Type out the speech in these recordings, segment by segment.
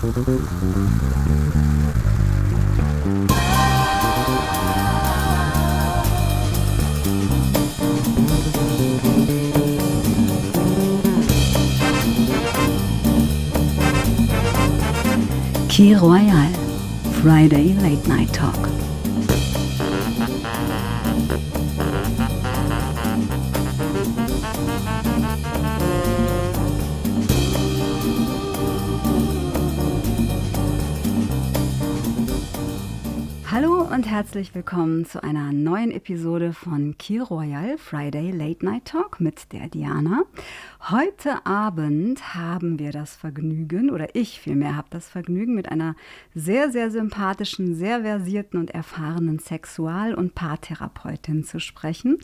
Key Royal, Friday Late Night Talk. Und herzlich willkommen zu einer neuen Episode von Key Royal Friday Late Night Talk mit der Diana. Heute Abend haben wir das Vergnügen, oder ich vielmehr habe das Vergnügen, mit einer sehr, sehr sympathischen, sehr versierten und erfahrenen Sexual- und Paartherapeutin zu sprechen.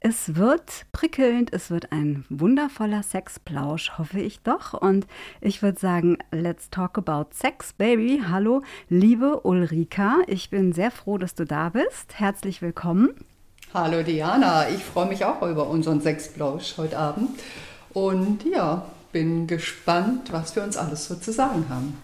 Es wird prickelnd, es wird ein wundervoller Sexplausch, hoffe ich doch. Und ich würde sagen, let's talk about Sex, Baby. Hallo, liebe Ulrika. Ich bin sehr froh, dass du da bist. Herzlich willkommen. Hallo Diana, ich freue mich auch über unseren Sexplausch heute Abend. Und ja, bin gespannt, was wir uns alles so zu sagen haben.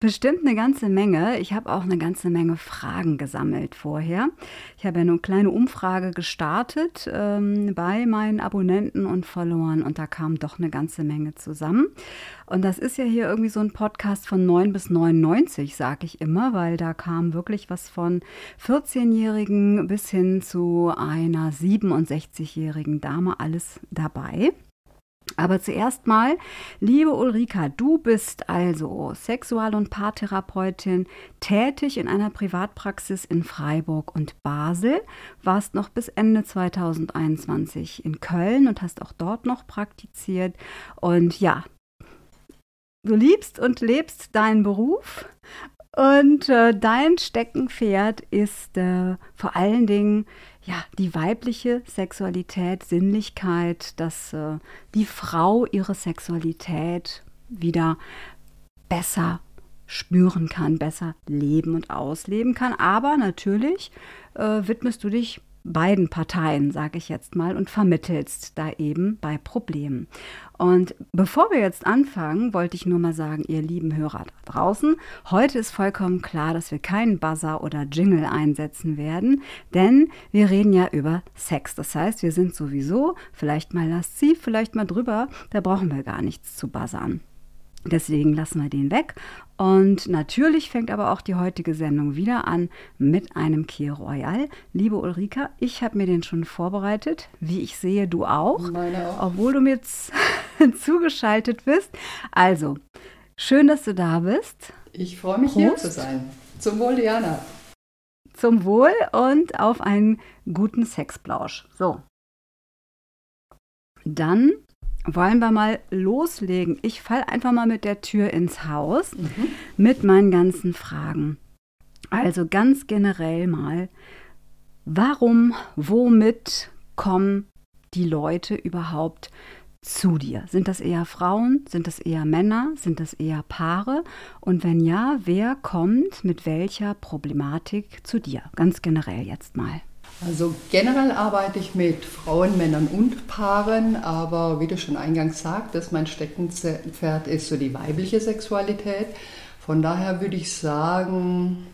Bestimmt eine ganze Menge. Ich habe auch eine ganze Menge Fragen gesammelt vorher. Ich habe ja eine kleine Umfrage gestartet ähm, bei meinen Abonnenten und Followern und da kam doch eine ganze Menge zusammen. Und das ist ja hier irgendwie so ein Podcast von 9 bis 99, sage ich immer, weil da kam wirklich was von 14-Jährigen bis hin zu einer 67-jährigen Dame alles dabei. Aber zuerst mal, liebe Ulrika, du bist also Sexual- und Paartherapeutin, tätig in einer Privatpraxis in Freiburg und Basel, warst noch bis Ende 2021 in Köln und hast auch dort noch praktiziert. Und ja, du liebst und lebst deinen Beruf und äh, dein Steckenpferd ist äh, vor allen Dingen ja, die weibliche Sexualität, Sinnlichkeit, dass äh, die Frau ihre Sexualität wieder besser spüren kann, besser leben und ausleben kann. Aber natürlich äh, widmest du dich beiden Parteien, sage ich jetzt mal, und vermittelst da eben bei Problemen. Und bevor wir jetzt anfangen, wollte ich nur mal sagen, ihr lieben Hörer da draußen, heute ist vollkommen klar, dass wir keinen Buzzer oder Jingle einsetzen werden, denn wir reden ja über Sex. Das heißt, wir sind sowieso vielleicht mal lasziv, vielleicht mal drüber, da brauchen wir gar nichts zu buzzern. Deswegen lassen wir den weg. Und natürlich fängt aber auch die heutige Sendung wieder an mit einem Kier Royal. Liebe Ulrika, ich habe mir den schon vorbereitet. Wie ich sehe, du auch. Meine auch. Obwohl du mir zugeschaltet bist. Also, schön, dass du da bist. Ich freue mich, Prost. hier zu sein. Zum Wohl, Diana. Zum Wohl und auf einen guten Sexplausch. So. Dann wollen wir mal loslegen. Ich falle einfach mal mit der Tür ins Haus mhm. mit meinen ganzen Fragen. Also ganz generell mal, warum, womit kommen die Leute überhaupt zu dir? Sind das eher Frauen? Sind das eher Männer? Sind das eher Paare? Und wenn ja, wer kommt mit welcher Problematik zu dir? Ganz generell jetzt mal. Also generell arbeite ich mit Frauen, Männern und Paaren, aber wie du schon eingangs sagtest, mein Steckenpferd ist so die weibliche Sexualität. Von daher würde ich sagen,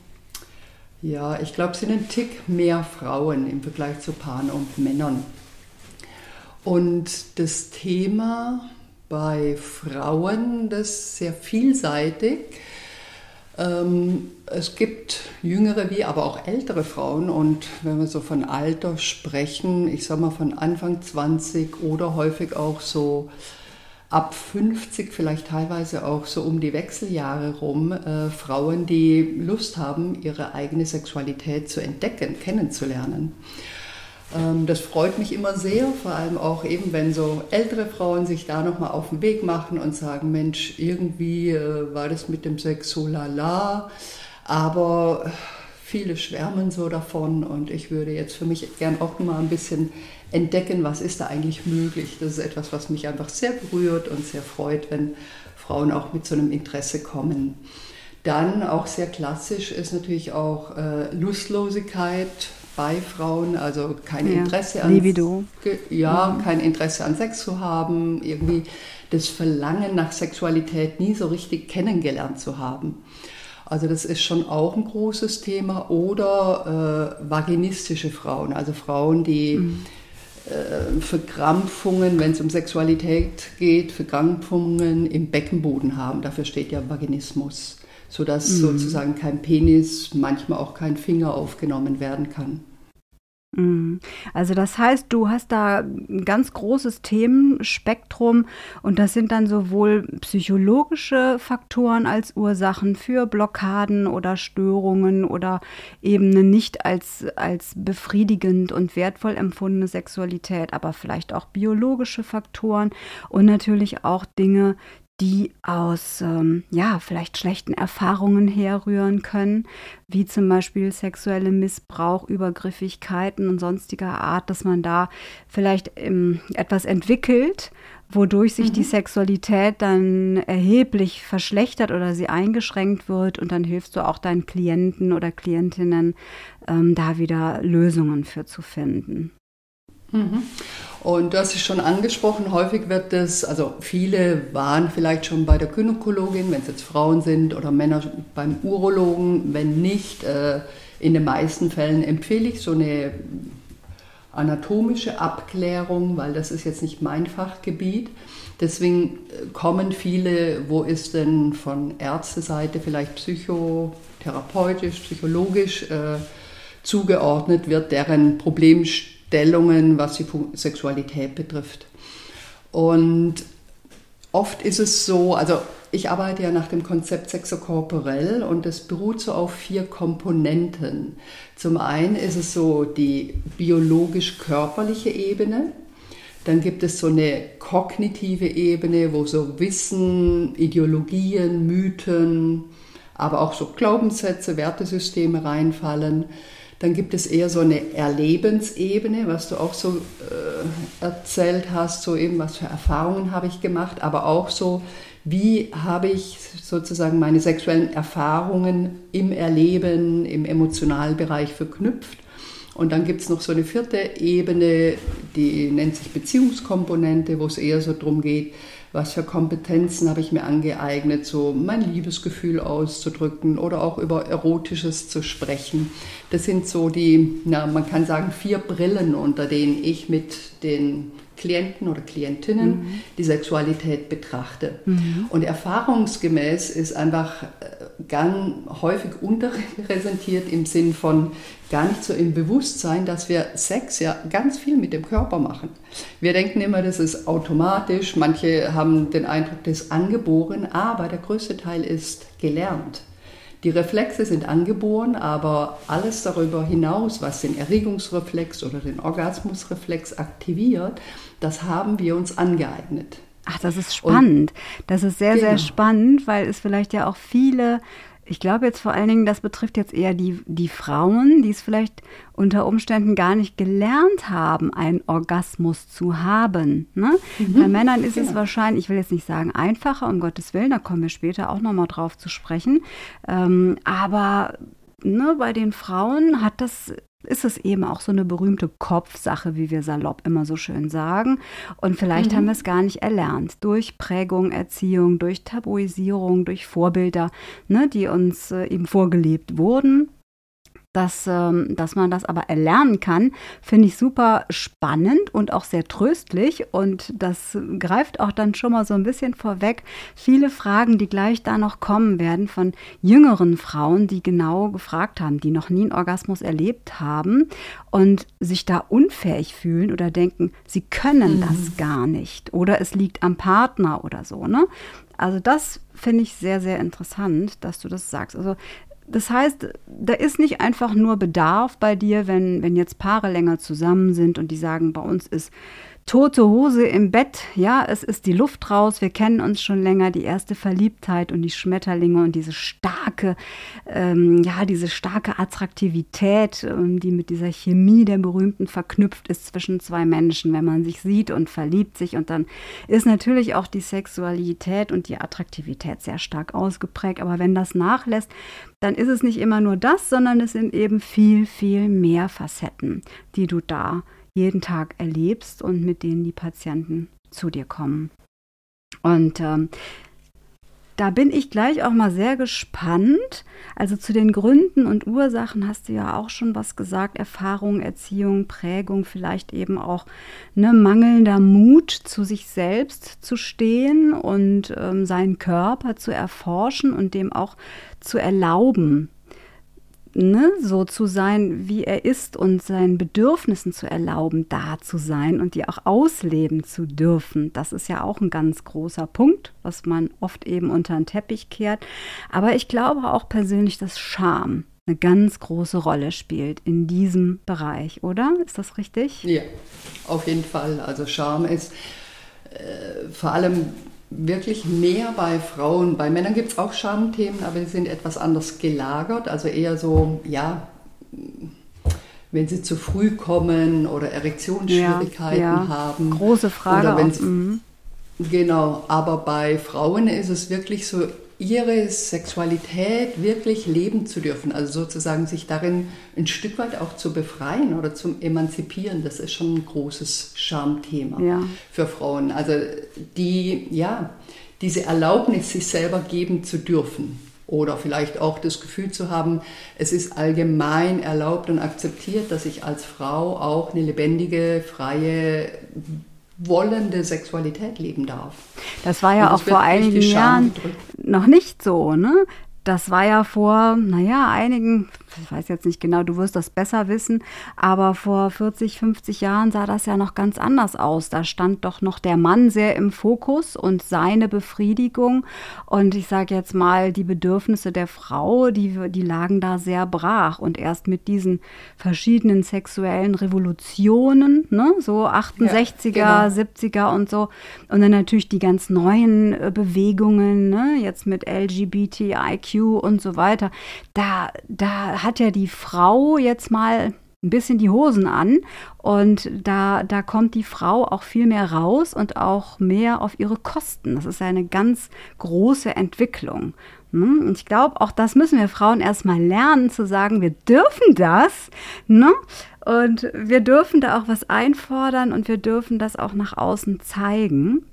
ja, ich glaube, es sind ein Tick mehr Frauen im Vergleich zu Paaren und Männern. Und das Thema bei Frauen, das ist sehr vielseitig. Ähm, es gibt jüngere wie aber auch ältere Frauen und wenn wir so von Alter sprechen, ich sag mal von Anfang 20 oder häufig auch so ab 50, vielleicht teilweise auch so um die Wechseljahre rum, äh, Frauen, die Lust haben, ihre eigene Sexualität zu entdecken, kennenzulernen. Ähm, das freut mich immer sehr, vor allem auch eben, wenn so ältere Frauen sich da nochmal auf den Weg machen und sagen, Mensch, irgendwie äh, war das mit dem Sex so lala, aber viele schwärmen so davon und ich würde jetzt für mich gern auch mal ein bisschen entdecken, was ist da eigentlich möglich. Das ist etwas, was mich einfach sehr berührt und sehr freut, wenn Frauen auch mit so einem Interesse kommen. Dann auch sehr klassisch ist natürlich auch äh, Lustlosigkeit bei Frauen, also kein Ja, Interesse an Libido. Ja, kein Interesse an Sex zu haben, irgendwie das Verlangen nach Sexualität nie so richtig kennengelernt zu haben. Also das ist schon auch ein großes Thema. Oder äh, vaginistische Frauen, also Frauen, die äh, Verkrampfungen, wenn es um Sexualität geht, Verkrampfungen im Beckenboden haben. Dafür steht ja Vaginismus, sodass sozusagen kein Penis, manchmal auch kein Finger aufgenommen werden kann. Mhm. Also das heißt, du hast da ein ganz großes Themenspektrum und das sind dann sowohl psychologische Faktoren als Ursachen für Blockaden oder Störungen oder eben eine nicht als, als befriedigend und wertvoll empfundene Sexualität, aber vielleicht auch biologische Faktoren und natürlich auch Dinge, die aus ähm, ja vielleicht schlechten Erfahrungen herrühren können, wie zum Beispiel sexuelle Missbrauch, Übergriffigkeiten und sonstiger Art, dass man da vielleicht ähm, etwas entwickelt, wodurch sich die Sexualität dann erheblich verschlechtert oder sie eingeschränkt wird und dann hilfst du auch deinen Klienten oder Klientinnen ähm, da wieder Lösungen für zu finden. Und das ist schon angesprochen, häufig wird es, also viele waren vielleicht schon bei der Gynäkologin, wenn es jetzt Frauen sind, oder Männer beim Urologen. Wenn nicht, äh, in den meisten Fällen empfehle ich so eine anatomische Abklärung, weil das ist jetzt nicht mein Fachgebiet. Deswegen äh, kommen viele, wo ist denn von Ärzteseite vielleicht psychotherapeutisch, psychologisch äh, zugeordnet wird, deren Problemstellungen, was die Sexualität betrifft. Und oft ist es so, also ich arbeite ja nach dem Konzept sexokorporell und das beruht so auf vier Komponenten. Zum einen ist es so die biologisch-körperliche Ebene, dann gibt es so eine kognitive Ebene, wo so Wissen, Ideologien, Mythen, aber auch so Glaubenssätze, Wertesysteme reinfallen. Dann gibt es eher so eine Erlebensebene, was du auch so äh, erzählt hast, so eben, was für Erfahrungen habe ich gemacht, aber auch so, wie habe ich sozusagen meine sexuellen Erfahrungen im Erleben, im emotionalen Bereich verknüpft. Und dann gibt es noch so eine vierte Ebene, die nennt sich Beziehungskomponente, wo es eher so darum geht, was für Kompetenzen habe ich mir angeeignet, so mein Liebesgefühl auszudrücken oder auch über Erotisches zu sprechen. Das sind so die, na, man kann sagen, vier Brillen, unter denen ich mit den Klienten oder Klientinnen die Sexualität betrachte. Und erfahrungsgemäß ist einfach äh, ganz häufig unterrepräsentiert im Sinn von gar nicht so im Bewusstsein, dass wir Sex ja ganz viel mit dem Körper machen. Wir denken immer, das ist automatisch. Manche haben den Eindruck, das ist angeboren, aber der größte Teil ist gelernt. Die Reflexe sind angeboren, aber alles darüber hinaus, was den Erregungsreflex oder den Orgasmusreflex aktiviert, das haben wir uns angeeignet. Ach, das ist spannend. das ist sehr, sehr Genau. spannend, weil es vielleicht ja auch viele, ich glaube jetzt vor allen Dingen, das betrifft jetzt eher die, die Frauen, die es vielleicht unter Umständen gar nicht gelernt haben, einen Orgasmus zu haben. Ne? Bei Männern ist es genau. wahrscheinlich, ich will jetzt nicht sagen einfacher, um Gottes Willen, da kommen wir später auch nochmal drauf zu sprechen. Ähm, aber ne, bei den Frauen hat das ist es eben auch so eine berühmte Kopfsache, wie wir salopp immer so schön sagen. Und vielleicht haben wir es gar nicht erlernt. Durch Prägung, Erziehung, durch Tabuisierung, durch Vorbilder, ne, die uns äh, eben vorgelebt wurden. Dass, ähm, dass man das aber erlernen kann, finde ich super spannend und auch sehr tröstlich. Und das greift auch dann schon mal so ein bisschen vorweg. Viele Fragen, die gleich da noch kommen werden von jüngeren Frauen, die genau gefragt haben, die noch nie einen Orgasmus erlebt haben und sich da unfähig fühlen oder denken, sie können das gar nicht oder es liegt am Partner oder so. Ne? Also das finde ich sehr, sehr interessant, dass du das sagst. Also das heißt, da ist nicht einfach nur Bedarf bei dir, wenn, wenn jetzt Paare länger zusammen sind und die sagen, bei uns ist tote Hose im Bett, ja, es ist die Luft raus, wir kennen uns schon länger, die erste Verliebtheit und die Schmetterlinge und diese starke, ähm, ja, diese starke Attraktivität, ähm, die mit dieser Chemie der Berühmten verknüpft ist zwischen zwei Menschen, wenn man sich sieht und verliebt sich und dann ist natürlich auch die Sexualität und die Attraktivität sehr stark ausgeprägt, aber wenn das nachlässt, dann ist es nicht immer nur das, sondern es sind eben viel, viel mehr Facetten, die du da jeden Tag erlebst und mit denen die Patienten zu dir kommen. Und ähm, da bin ich gleich auch mal sehr gespannt. Also zu den Gründen und Ursachen hast du ja auch schon was gesagt. Erfahrung, Erziehung, Prägung, vielleicht eben auch ne, mangelnder Mut, zu sich selbst zu stehen und ähm, seinen Körper zu erforschen und dem auch zu erlauben, ne, so zu sein, wie er ist und seinen Bedürfnissen zu erlauben, da zu sein und die auch ausleben zu dürfen. Das ist ja auch ein ganz großer Punkt, was man oft eben unter den Teppich kehrt. Aber ich glaube auch persönlich, dass Scham eine ganz große Rolle spielt in diesem Bereich, oder? Ist das richtig? Ja, auf jeden Fall. Also Scham ist äh, vor allem wirklich mehr bei Frauen. Bei Männern gibt es auch Schamthemen, aber die sind etwas anders gelagert. Also eher so, ja, wenn sie zu früh kommen oder Erektionsschwierigkeiten ja, ja. haben. Große Frage. Oder wenn mhm. Genau, aber bei Frauen ist es wirklich so ihre Sexualität wirklich leben zu dürfen, also sozusagen sich darin ein Stück weit auch zu befreien oder zum Emanzipieren, das ist schon ein großes Schamthema ja. für Frauen. Also die, ja, diese Erlaubnis, sich selber geben zu dürfen oder vielleicht auch das Gefühl zu haben, es ist allgemein erlaubt und akzeptiert, dass ich als Frau auch eine lebendige, freie wollende Sexualität leben darf. Das war ja auch vor einigen Jahren noch nicht so, ne? Das war ja vor, naja, einigen, ich weiß jetzt nicht genau, du wirst das besser wissen, aber vor 40, 50 Jahren sah das ja noch ganz anders aus. Da stand doch noch der Mann sehr im Fokus und seine Befriedigung und ich sage jetzt mal, die Bedürfnisse der Frau, die, die lagen da sehr brach und erst mit diesen verschiedenen sexuellen Revolutionen, ne, so 68er, ja, genau. 70er und so und dann natürlich die ganz neuen äh, Bewegungen, ne, jetzt mit LGBTIQ und so weiter, da, da hat ja die Frau jetzt mal ein bisschen die Hosen an und da, da kommt die Frau auch viel mehr raus und auch mehr auf ihre Kosten. Das ist eine ganz große Entwicklung. Hm? Und ich glaube, auch das müssen wir Frauen erstmal lernen, zu sagen, wir dürfen das. Ne? Und wir dürfen da auch was einfordern und wir dürfen das auch nach außen zeigen.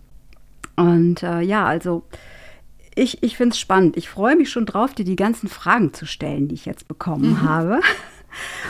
Und äh, ja, also ich, ich finde es spannend. Ich freue mich schon drauf, dir die ganzen Fragen zu stellen, die ich jetzt bekommen mhm. habe.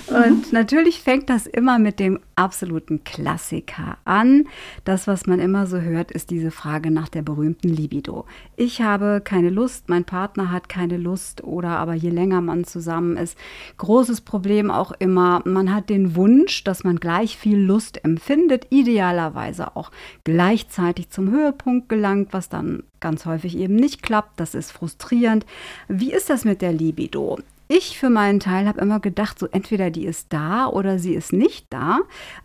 Und natürlich fängt das immer mit dem absoluten Klassiker an. Das, was man immer so hört, ist diese Frage nach der berühmten Libido. Ich habe keine Lust, mein Partner hat keine Lust oder aber je länger man zusammen ist, großes Problem auch immer, man hat den Wunsch, dass man gleich viel Lust empfindet, idealerweise auch gleichzeitig zum Höhepunkt gelangt, was dann ganz häufig eben nicht klappt. Das ist frustrierend. Wie ist das mit der Libido? Ich für meinen Teil habe immer gedacht, so entweder die ist da oder sie ist nicht da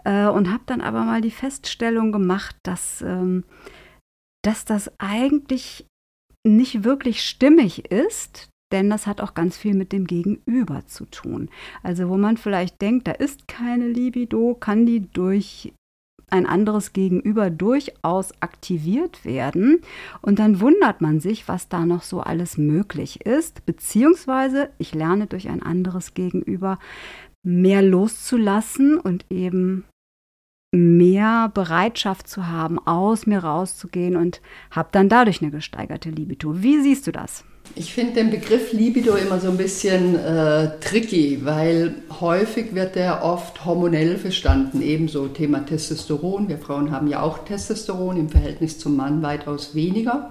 äh, und habe dann aber mal die Feststellung gemacht, dass, ähm, dass das eigentlich nicht wirklich stimmig ist, denn das hat auch ganz viel mit dem Gegenüber zu tun. Also wo man vielleicht denkt, da ist keine Libido, kann die durch ein anderes Gegenüber durchaus aktiviert werden. Und dann wundert man sich, was da noch so alles möglich ist. Beziehungsweise ich lerne durch ein anderes Gegenüber mehr loszulassen und eben mehr Bereitschaft zu haben, aus mir rauszugehen und habe dann dadurch eine gesteigerte Libido. Wie siehst du das? Ich finde den Begriff Libido immer so ein bisschen äh, tricky, weil häufig wird der oft hormonell verstanden. Ebenso Thema Testosteron. Wir Frauen haben ja auch Testosteron im Verhältnis zum Mann weitaus weniger.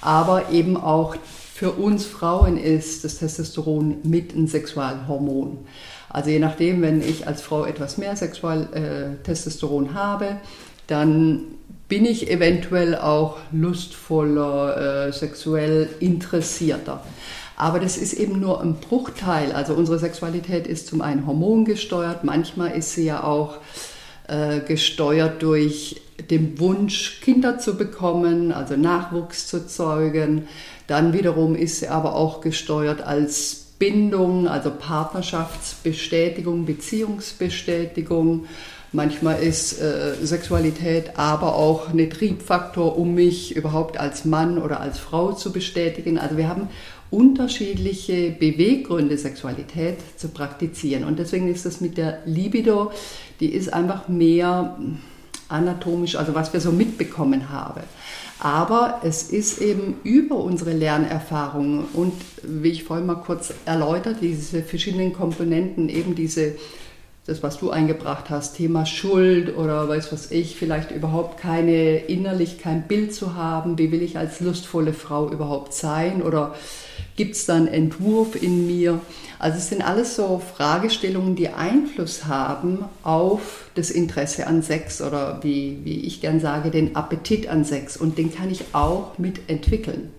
Aber eben auch für uns Frauen ist das Testosteron mit ein Sexualhormon. Also je nachdem, wenn ich als Frau etwas mehr Sexual äh, Testosteron habe, dann bin ich eventuell auch lustvoller, äh, sexuell interessierter. Aber das ist eben nur ein Bruchteil. Also unsere Sexualität ist zum einen hormongesteuert, manchmal ist sie ja auch äh, gesteuert durch dem Wunsch, Kinder zu bekommen, also Nachwuchs zu zeugen. Dann wiederum ist sie aber auch gesteuert als Bindung, also Partnerschaftsbestätigung, Beziehungsbestätigung. Manchmal ist äh, Sexualität aber auch ein Triebfaktor, um mich überhaupt als Mann oder als Frau zu bestätigen. Also wir haben unterschiedliche Beweggründe, Sexualität zu praktizieren. Und deswegen ist das mit der Libido, die ist einfach mehr anatomisch, also was wir so mitbekommen haben. Aber es ist eben über unsere Lernerfahrungen und wie ich vorhin mal kurz erläutert, diese verschiedenen Komponenten, eben diese, das was du eingebracht hast, Thema Schuld oder weiß was ich, vielleicht überhaupt keine innerlich kein Bild zu haben, wie will ich als lustvolle Frau überhaupt sein oder Gibt es da einen Entwurf in mir? Also es sind alles so Fragestellungen, die Einfluss haben auf das Interesse an Sex oder wie, wie ich gern sage, den Appetit an Sex. Und den kann ich auch mitentwickeln.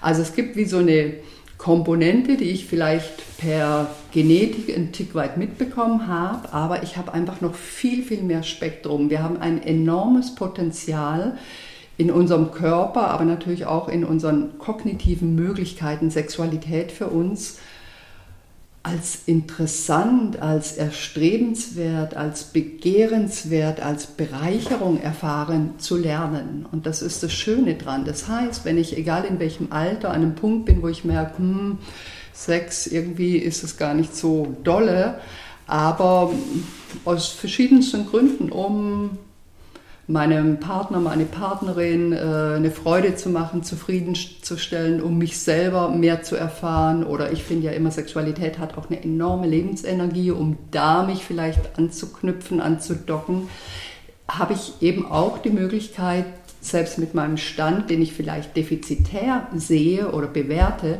Also es gibt wie so eine Komponente, die ich vielleicht per Genetik ein Tick weit mitbekommen habe, aber ich habe einfach noch viel, viel mehr Spektrum. Wir haben ein enormes Potenzial, in unserem Körper, aber natürlich auch in unseren kognitiven Möglichkeiten Sexualität für uns als interessant, als erstrebenswert, als begehrenswert, als Bereicherung erfahren zu lernen. Und das ist das Schöne dran. Das heißt, wenn ich, egal in welchem Alter, an einem Punkt bin, wo ich merke, hm, Sex, irgendwie ist es gar nicht so dolle, aber aus verschiedensten Gründen, um meinem Partner, meine Partnerin äh, eine Freude zu machen, zufriedenzustellen, um mich selber mehr zu erfahren. Oder ich finde ja immer, Sexualität hat auch eine enorme Lebensenergie, um da mich vielleicht anzuknüpfen, anzudocken, habe ich eben auch die Möglichkeit, selbst mit meinem Stand, den ich vielleicht defizitär sehe oder bewerte,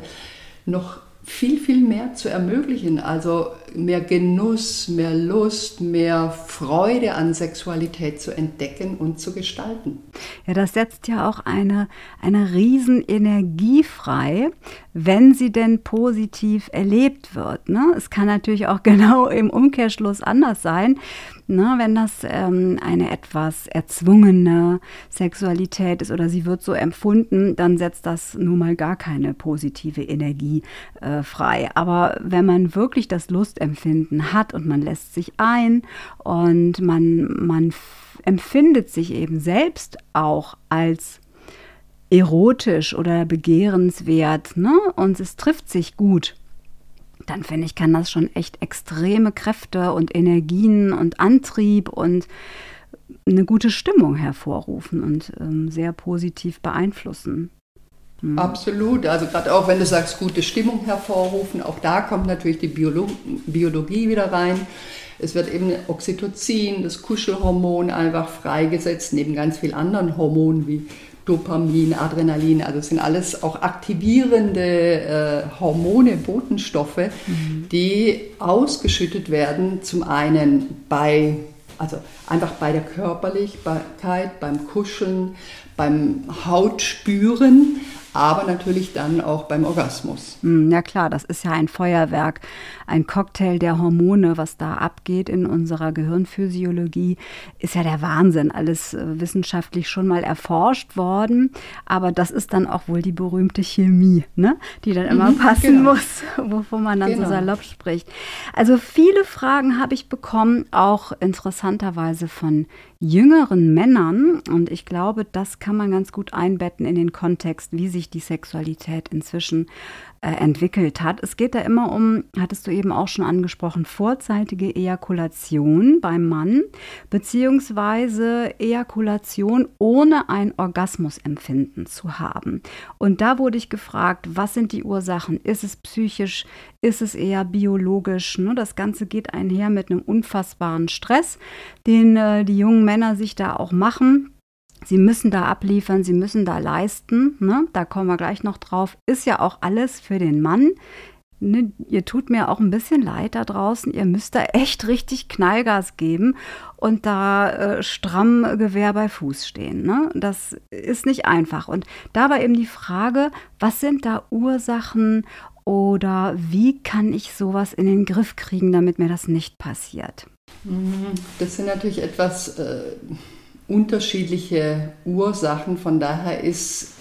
noch viel, viel mehr zu ermöglichen. Also mehr Genuss, mehr Lust, mehr Freude an Sexualität zu entdecken und zu gestalten. Ja, das setzt ja auch eine, eine Riesenenergie frei, wenn sie denn positiv erlebt wird. Ne? Es kann natürlich auch genau im Umkehrschluss anders sein. Ne, wenn das ähm, eine etwas erzwungene Sexualität ist oder sie wird so empfunden, dann setzt das nun mal gar keine positive Energie äh, frei. Aber wenn man wirklich das Lustempfinden hat und man lässt sich ein und man, man empfindet sich eben selbst auch als erotisch oder begehrenswert ne? und es trifft sich gut dann finde ich, kann das schon echt extreme Kräfte und Energien und Antrieb und eine gute Stimmung hervorrufen und ähm, sehr positiv beeinflussen. Mhm. Absolut, also gerade auch wenn du sagst, gute Stimmung hervorrufen, auch da kommt natürlich die Biolo Biologie wieder rein. Es wird eben Oxytocin, das Kuschelhormon einfach freigesetzt, neben ganz vielen anderen Hormonen wie Dopamin, Adrenalin, also sind alles auch aktivierende äh, Hormone, Botenstoffe, mhm. die ausgeschüttet werden, zum einen bei, also einfach bei der Körperlichkeit, beim Kuscheln, beim Hautspüren, aber natürlich dann auch beim Orgasmus. Hm, ja klar, das ist ja ein Feuerwerk, ein Cocktail der Hormone, was da abgeht in unserer Gehirnphysiologie, ist ja der Wahnsinn. Alles äh, wissenschaftlich schon mal erforscht worden, aber das ist dann auch wohl die berühmte Chemie, ne? die dann immer mhm, passen genau. muss, wovon man dann genau. so salopp spricht. Also viele Fragen habe ich bekommen, auch interessanterweise von jüngeren Männern. Und ich glaube, das kann man ganz gut einbetten in den Kontext, wie sich die Sexualität inzwischen äh, entwickelt hat. Es geht da immer um, hattest du eben auch schon angesprochen, vorzeitige Ejakulation beim Mann, beziehungsweise Ejakulation ohne ein Orgasmusempfinden zu haben. Und da wurde ich gefragt, was sind die Ursachen? Ist es psychisch? Ist es eher biologisch? Ne? Das Ganze geht einher mit einem unfassbaren Stress, den äh, die jungen Männer sich da auch machen. Sie müssen da abliefern, sie müssen da leisten. Ne? Da kommen wir gleich noch drauf. Ist ja auch alles für den Mann. Ne? Ihr tut mir auch ein bisschen leid da draußen. Ihr müsst da echt richtig Knallgas geben und da äh, stramm Gewehr bei Fuß stehen. Ne? Das ist nicht einfach. Und da war eben die Frage, was sind da Ursachen oder wie kann ich sowas in den Griff kriegen, damit mir das nicht passiert? Das sind natürlich etwas. Äh unterschiedliche Ursachen. Von daher ist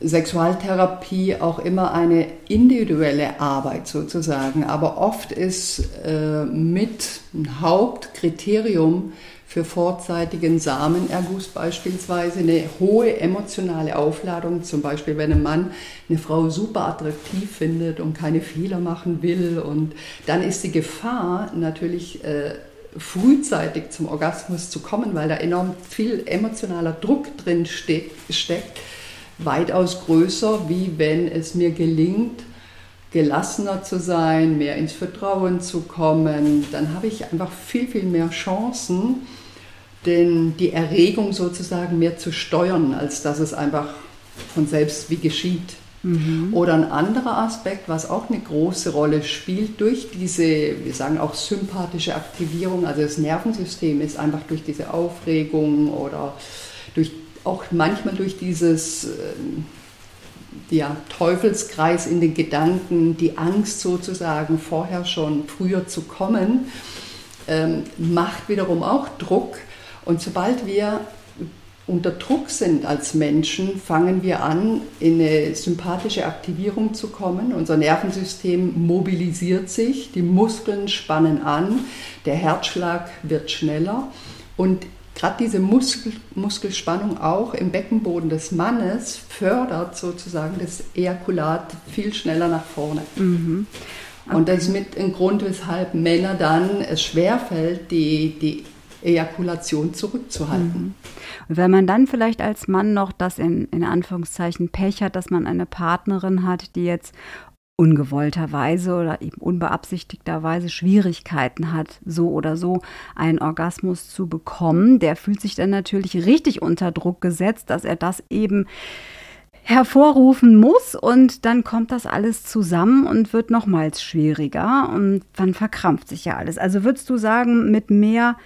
Sexualtherapie auch immer eine individuelle Arbeit sozusagen. Aber oft ist äh, mit ein Hauptkriterium für vorzeitigen Samenerguss beispielsweise eine hohe emotionale Aufladung. Zum Beispiel, wenn ein Mann eine Frau super attraktiv findet und keine Fehler machen will. Und dann ist die Gefahr natürlich äh, frühzeitig zum Orgasmus zu kommen, weil da enorm viel emotionaler Druck drin steck, steckt, weitaus größer, wie wenn es mir gelingt, gelassener zu sein, mehr ins Vertrauen zu kommen. Dann habe ich einfach viel, viel mehr Chancen, den, die Erregung sozusagen mehr zu steuern, als dass es einfach von selbst wie geschieht. Mhm. Oder ein anderer Aspekt, was auch eine große Rolle spielt, durch diese, wir sagen auch sympathische Aktivierung, also das Nervensystem ist einfach durch diese Aufregung oder durch, auch manchmal durch dieses ähm, ja, Teufelskreis in den Gedanken, die Angst sozusagen vorher schon früher zu kommen, ähm, macht wiederum auch Druck und sobald wir unter Druck sind als Menschen, fangen wir an, in eine sympathische Aktivierung zu kommen. Unser Nervensystem mobilisiert sich, die Muskeln spannen an, der Herzschlag wird schneller und gerade diese Muskel, Muskelspannung auch im Beckenboden des Mannes fördert sozusagen das Ejakulat viel schneller nach vorne. Mhm. Okay. Und das ist mit ein Grund, weshalb Männer dann es schwerfällt, die, die Ejakulation zurückzuhalten. Mhm. Und wenn man dann vielleicht als Mann noch das in, in Anführungszeichen Pech hat, dass man eine Partnerin hat, die jetzt ungewollterweise oder eben unbeabsichtigterweise Schwierigkeiten hat, so oder so einen Orgasmus zu bekommen, der fühlt sich dann natürlich richtig unter Druck gesetzt, dass er das eben hervorrufen muss und dann kommt das alles zusammen und wird nochmals schwieriger und dann verkrampft sich ja alles. Also würdest du sagen, mit mehr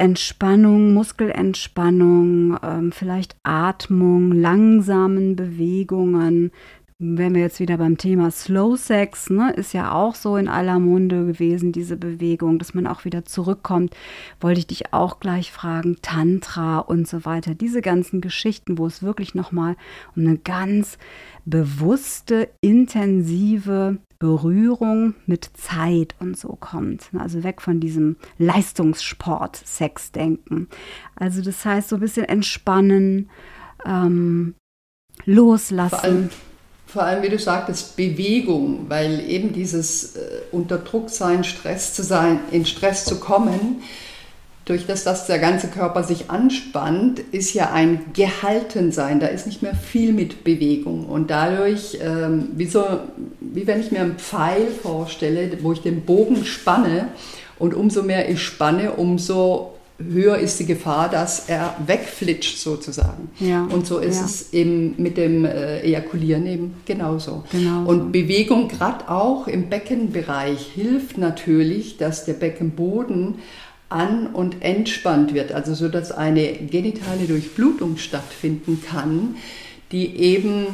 Entspannung, Muskelentspannung, ähm, vielleicht Atmung, langsamen Bewegungen. Wenn wir jetzt wieder beim Thema Slow Sex, ne, ist ja auch so in aller Munde gewesen, diese Bewegung, dass man auch wieder zurückkommt. Wollte ich dich auch gleich fragen, Tantra und so weiter. Diese ganzen Geschichten, wo es wirklich nochmal um eine ganz bewusste, intensive Berührung mit Zeit und so kommt. Also weg von diesem Leistungssport-Sex-Denken. Also das heißt so ein bisschen entspannen, ähm, loslassen. Vor allem, vor allem, wie du sagtest, Bewegung, weil eben dieses äh, unter Druck sein, Stress zu sein, in Stress zu kommen, durch das, dass der ganze Körper sich anspannt, ist ja ein Gehaltensein. Da ist nicht mehr viel mit Bewegung. Und dadurch, ähm, wie, so, wie wenn ich mir einen Pfeil vorstelle, wo ich den Bogen spanne und umso mehr ich spanne, umso höher ist die Gefahr, dass er wegflitscht sozusagen. Ja, und so ist ja. es eben mit dem äh, Ejakulieren eben genauso. Genau und. Bewegung gerade auch im Beckenbereich hilft natürlich, dass der Beckenboden an- und entspannt wird, also so dass eine genitale Durchblutung stattfinden kann, die eben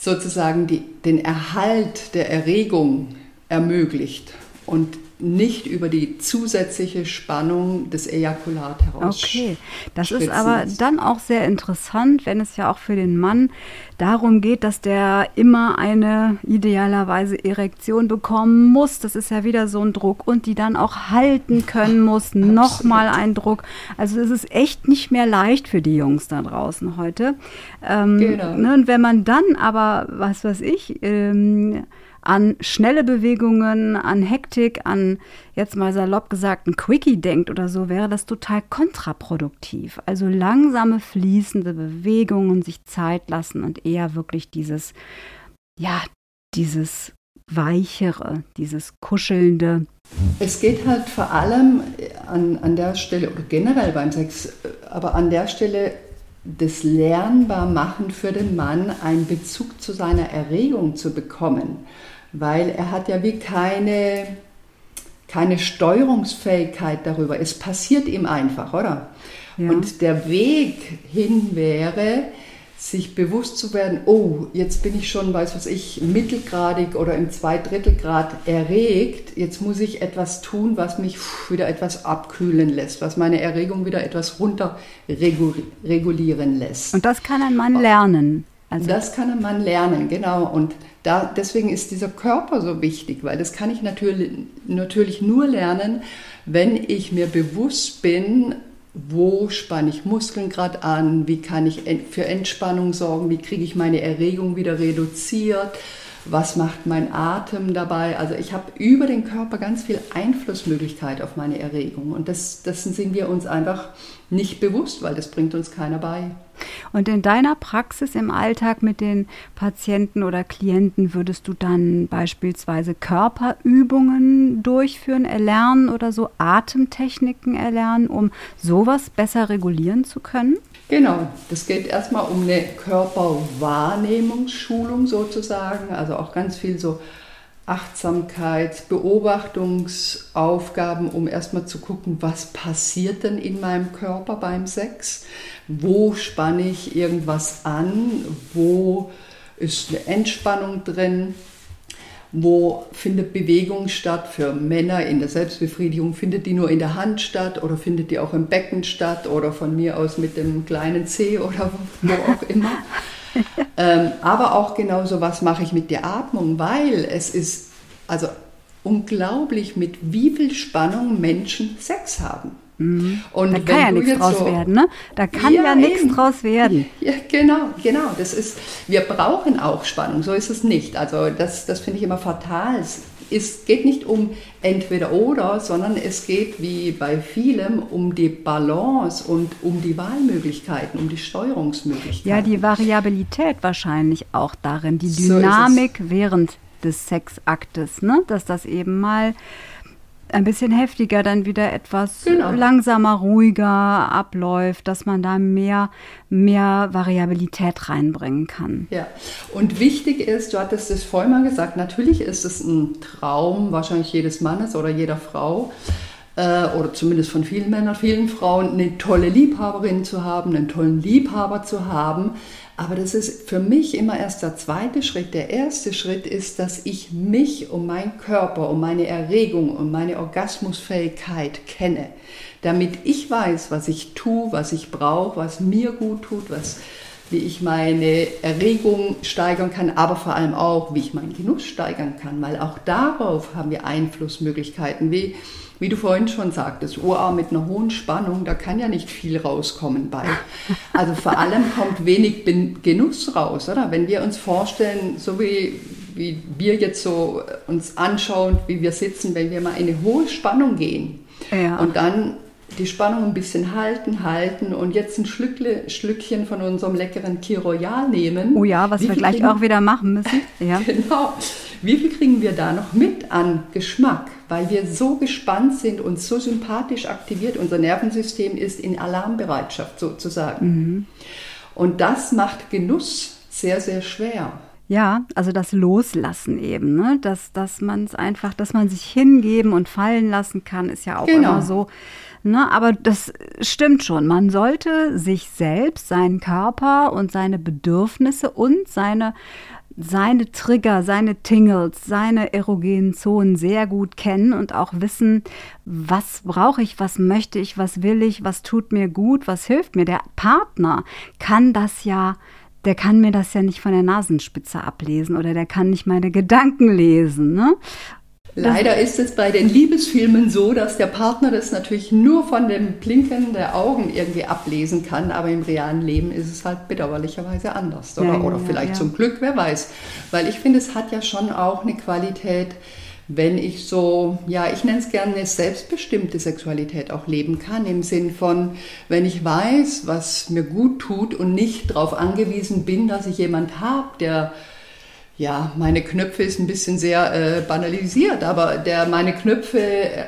sozusagen die, den Erhalt der Erregung ermöglicht. Und nicht über die zusätzliche Spannung des Ejakulat heraus. Okay, das ist aber dann auch sehr interessant, wenn es ja auch für den Mann darum geht, dass der immer eine idealerweise Erektion bekommen muss. Das ist ja wieder so ein Druck und die dann auch halten können muss. Nochmal ein Druck. Also es ist echt nicht mehr leicht für die Jungs da draußen heute. Ähm, genau. Ne, und wenn man dann aber, was weiß ich, ähm, an schnelle Bewegungen, an Hektik, an jetzt mal salopp gesagt ein Quickie denkt oder so, wäre das total kontraproduktiv. Also langsame, fließende Bewegungen, sich Zeit lassen und eher wirklich dieses, ja, dieses weichere, dieses kuschelnde. Es geht halt vor allem an, an der Stelle oder generell beim Sex, aber an der Stelle das Lernbarmachen für den Mann, einen Bezug zu seiner Erregung zu bekommen weil er hat ja wie keine, keine Steuerungsfähigkeit darüber. Es passiert ihm einfach, oder? Ja. Und der Weg hin wäre, sich bewusst zu werden, oh, jetzt bin ich schon, weiß was ich, mittelgradig oder im Zweidrittelgrad erregt, jetzt muss ich etwas tun, was mich wieder etwas abkühlen lässt, was meine Erregung wieder etwas runter regulieren lässt. Und das kann ein Mann lernen. Also das kann Mann lernen, genau. Und da, deswegen ist dieser Körper so wichtig, weil das kann ich natürlich, natürlich nur lernen, wenn ich mir bewusst bin, wo spanne ich Muskeln gerade an, wie kann ich für Entspannung sorgen, wie kriege ich meine Erregung wieder reduziert, was macht mein Atem dabei. Also ich habe über den Körper ganz viel Einflussmöglichkeit auf meine Erregung und das, das sind wir uns einfach nicht bewusst, weil das bringt uns keiner bei. Und in deiner Praxis im Alltag mit den Patienten oder Klienten würdest du dann beispielsweise Körperübungen durchführen, erlernen oder so Atemtechniken erlernen, um sowas besser regulieren zu können? Genau, das geht erstmal um eine Körperwahrnehmungsschulung sozusagen, also auch ganz viel so Achtsamkeit, Beobachtungsaufgaben, um erstmal zu gucken, was passiert denn in meinem Körper beim Sex? Wo spanne ich irgendwas an? Wo ist eine Entspannung drin? Wo findet Bewegung statt für Männer in der Selbstbefriedigung? Findet die nur in der Hand statt oder findet die auch im Becken statt oder von mir aus mit dem kleinen C oder wo auch immer? ähm, aber auch genauso, was mache ich mit der Atmung, weil es ist also unglaublich, mit wie viel Spannung Menschen Sex haben. Mhm. Und da kann ja nichts draus so, werden, ne? Da kann ja, ja nichts draus werden. Ja, genau, genau. Das ist, wir brauchen auch Spannung, so ist es nicht. Also das, das finde ich immer fatal. Es ist, geht nicht um entweder oder, sondern es geht wie bei vielem um die Balance und um die Wahlmöglichkeiten, um die Steuerungsmöglichkeiten. Ja, die Variabilität wahrscheinlich auch darin, die Dynamik so während des Sexaktes, ne? dass das eben mal ein bisschen heftiger, dann wieder etwas genau. langsamer, ruhiger abläuft, dass man da mehr, mehr Variabilität reinbringen kann. Ja, und wichtig ist, du hattest es vorhin mal gesagt, natürlich ist es ein Traum wahrscheinlich jedes Mannes oder jeder Frau, äh, oder zumindest von vielen Männern, vielen Frauen, eine tolle Liebhaberin zu haben, einen tollen Liebhaber zu haben. Aber das ist für mich immer erst der zweite Schritt. Der erste Schritt ist, dass ich mich um meinen Körper, um meine Erregung, um meine Orgasmusfähigkeit kenne. Damit ich weiß, was ich tue, was ich brauche, was mir gut tut, was, wie ich meine Erregung steigern kann, aber vor allem auch, wie ich meinen Genuss steigern kann. Weil auch darauf haben wir Einflussmöglichkeiten. Wie wie du vorhin schon sagtest, OA mit einer hohen Spannung, da kann ja nicht viel rauskommen bei. Also vor allem kommt wenig Genuss raus, oder? Wenn wir uns vorstellen, so wie, wie wir jetzt so uns anschauen, wie wir sitzen, wenn wir mal in eine hohe Spannung gehen ja. und dann die Spannung ein bisschen halten, halten und jetzt ein Schlückle, Schlückchen von unserem leckeren Key Royal nehmen. Oh ja, was wir gleich kriegen, auch wieder machen müssen. Ja. genau. Wie viel kriegen wir da noch mit an Geschmack? Weil wir so gespannt sind und so sympathisch aktiviert. Unser Nervensystem ist in Alarmbereitschaft sozusagen. Mhm. Und das macht Genuss sehr, sehr schwer. Ja, also das Loslassen eben, ne? dass, dass man es einfach, dass man sich hingeben und fallen lassen kann, ist ja auch genau. immer so. Ne? Aber das stimmt schon. Man sollte sich selbst, seinen Körper und seine Bedürfnisse und seine seine Trigger, seine Tingles, seine erogenen Zonen sehr gut kennen und auch wissen, was brauche ich, was möchte ich, was will ich, was tut mir gut, was hilft mir. Der Partner kann das ja der kann mir das ja nicht von der Nasenspitze ablesen oder der kann nicht meine Gedanken lesen. Ne? Leider ist es bei den Liebesfilmen so, dass der Partner das natürlich nur von dem Blinken der Augen irgendwie ablesen kann, aber im realen Leben ist es halt bedauerlicherweise anders. Oder, ja, ja, oder vielleicht ja. zum Glück, wer weiß. Weil ich finde, es hat ja schon auch eine Qualität, wenn ich so, ja, ich nenne es gerne eine selbstbestimmte Sexualität auch leben kann, im Sinn von, wenn ich weiß, was mir gut tut und nicht darauf angewiesen bin, dass ich jemand habe, der ja, meine Knöpfe ist ein bisschen sehr äh, banalisiert, aber der meine Knöpfe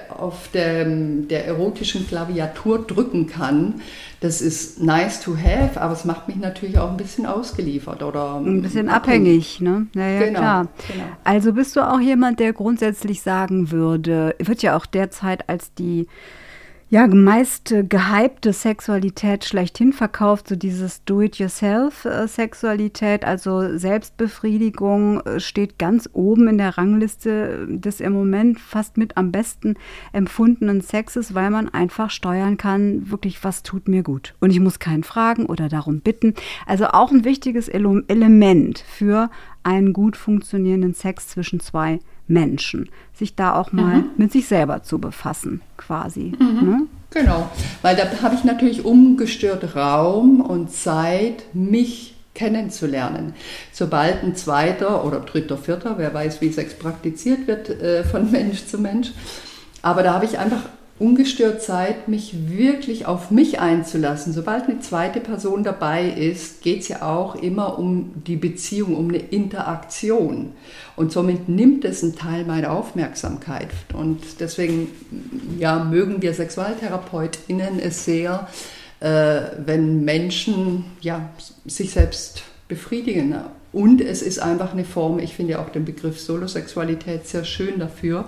auf der, der erotischen Klaviatur drücken kann, das ist nice to have, aber es macht mich natürlich auch ein bisschen ausgeliefert oder ein bisschen abhängig, ne? Ja, ja, genau, klar. Genau. Also bist du auch jemand, der grundsätzlich sagen würde, wird ja auch derzeit als die ja, meist äh, gehypte Sexualität schlechthin verkauft, so dieses Do-it-yourself-Sexualität, also Selbstbefriedigung äh, steht ganz oben in der Rangliste des im Moment fast mit am besten empfundenen Sexes, weil man einfach steuern kann, wirklich, was tut mir gut. Und ich muss keinen fragen oder darum bitten. Also auch ein wichtiges Element für einen gut funktionierenden Sex zwischen zwei Menschen, sich da auch mal mhm. mit sich selber zu befassen, quasi. Mhm. Ne? Genau, weil da habe ich natürlich ungestört Raum und Zeit, mich kennenzulernen. Sobald ein zweiter oder dritter, vierter, wer weiß, wie Sex praktiziert wird äh, von Mensch zu Mensch, aber da habe ich einfach ungestört Zeit, mich wirklich auf mich einzulassen. Sobald eine zweite Person dabei ist, geht es ja auch immer um die Beziehung, um eine Interaktion. Und somit nimmt es einen Teil meiner Aufmerksamkeit. Und deswegen ja, mögen wir SexualtherapeutInnen es sehr, äh, wenn Menschen ja, sich selbst befriedigen. Und es ist einfach eine Form, ich finde ja auch den Begriff Solosexualität sehr schön dafür.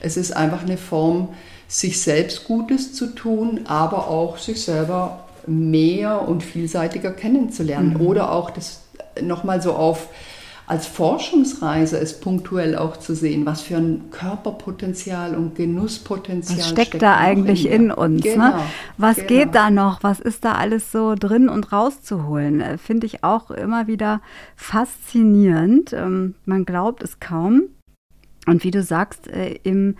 Es ist einfach eine Form, sich selbst Gutes zu tun, aber auch sich selber mehr und vielseitiger kennenzulernen. Mhm. Oder auch das nochmal so auf als Forschungsreise es punktuell auch zu sehen, was für ein Körperpotenzial und Genusspotenzial was steckt, steckt da eigentlich in, in uns. Ne? Genau, ne? Was genau. geht da noch? Was ist da alles so drin und rauszuholen? Äh, finde ich auch immer wieder faszinierend. Ähm, man glaubt es kaum. Und wie du sagst, äh, im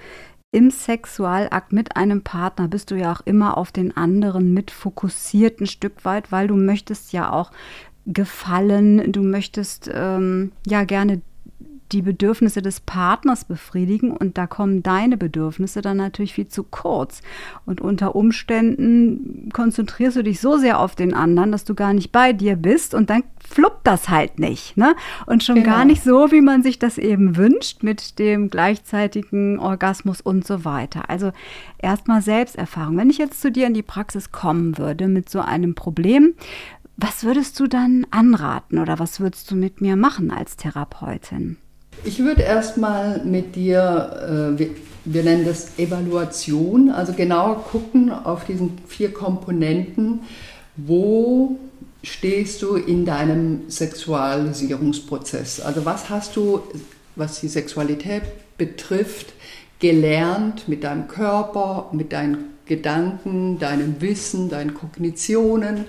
im Sexualakt mit einem Partner bist du ja auch immer auf den anderen mit fokussiert ein Stück weit, weil du möchtest ja auch gefallen, du möchtest ähm, ja gerne die Bedürfnisse des Partners befriedigen und da kommen deine Bedürfnisse dann natürlich viel zu kurz. Und unter Umständen konzentrierst du dich so sehr auf den anderen, dass du gar nicht bei dir bist und dann fluppt das halt nicht. Ne? Und schon genau. gar nicht so, wie man sich das eben wünscht, mit dem gleichzeitigen Orgasmus und so weiter. Also erstmal Selbsterfahrung. Wenn ich jetzt zu dir in die Praxis kommen würde mit so einem Problem, was würdest du dann anraten oder was würdest du mit mir machen als Therapeutin? Ich würde erstmal mit dir, äh, wir, wir, nennen das Evaluation, also genauer gucken auf diesen vier Komponenten, wo stehst du in deinem Sexualisierungsprozess? Also was hast du, was die Sexualität betrifft, gelernt mit deinem Körper, mit deinen Gedanken, deinem Wissen, deinen Kognitionen?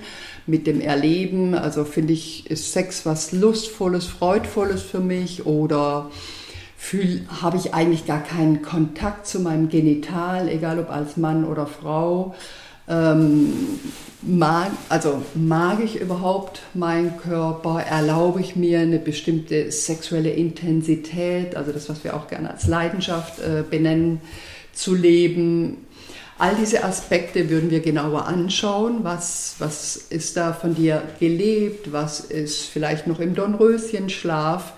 mit dem Erleben. Also finde ich, ist Sex was Lustvolles, Freudvolles für mich oder habe ich eigentlich gar keinen Kontakt zu meinem Genital, egal ob als Mann oder Frau. Ähm, mag, also mag ich überhaupt meinen Körper? Erlaube ich mir eine bestimmte sexuelle Intensität, also das, was wir auch gerne als Leidenschaft äh, benennen, zu leben? All diese Aspekte würden wir genauer anschauen. Was, was ist da von dir gelebt? Was ist vielleicht noch im Dornröschenschlaf?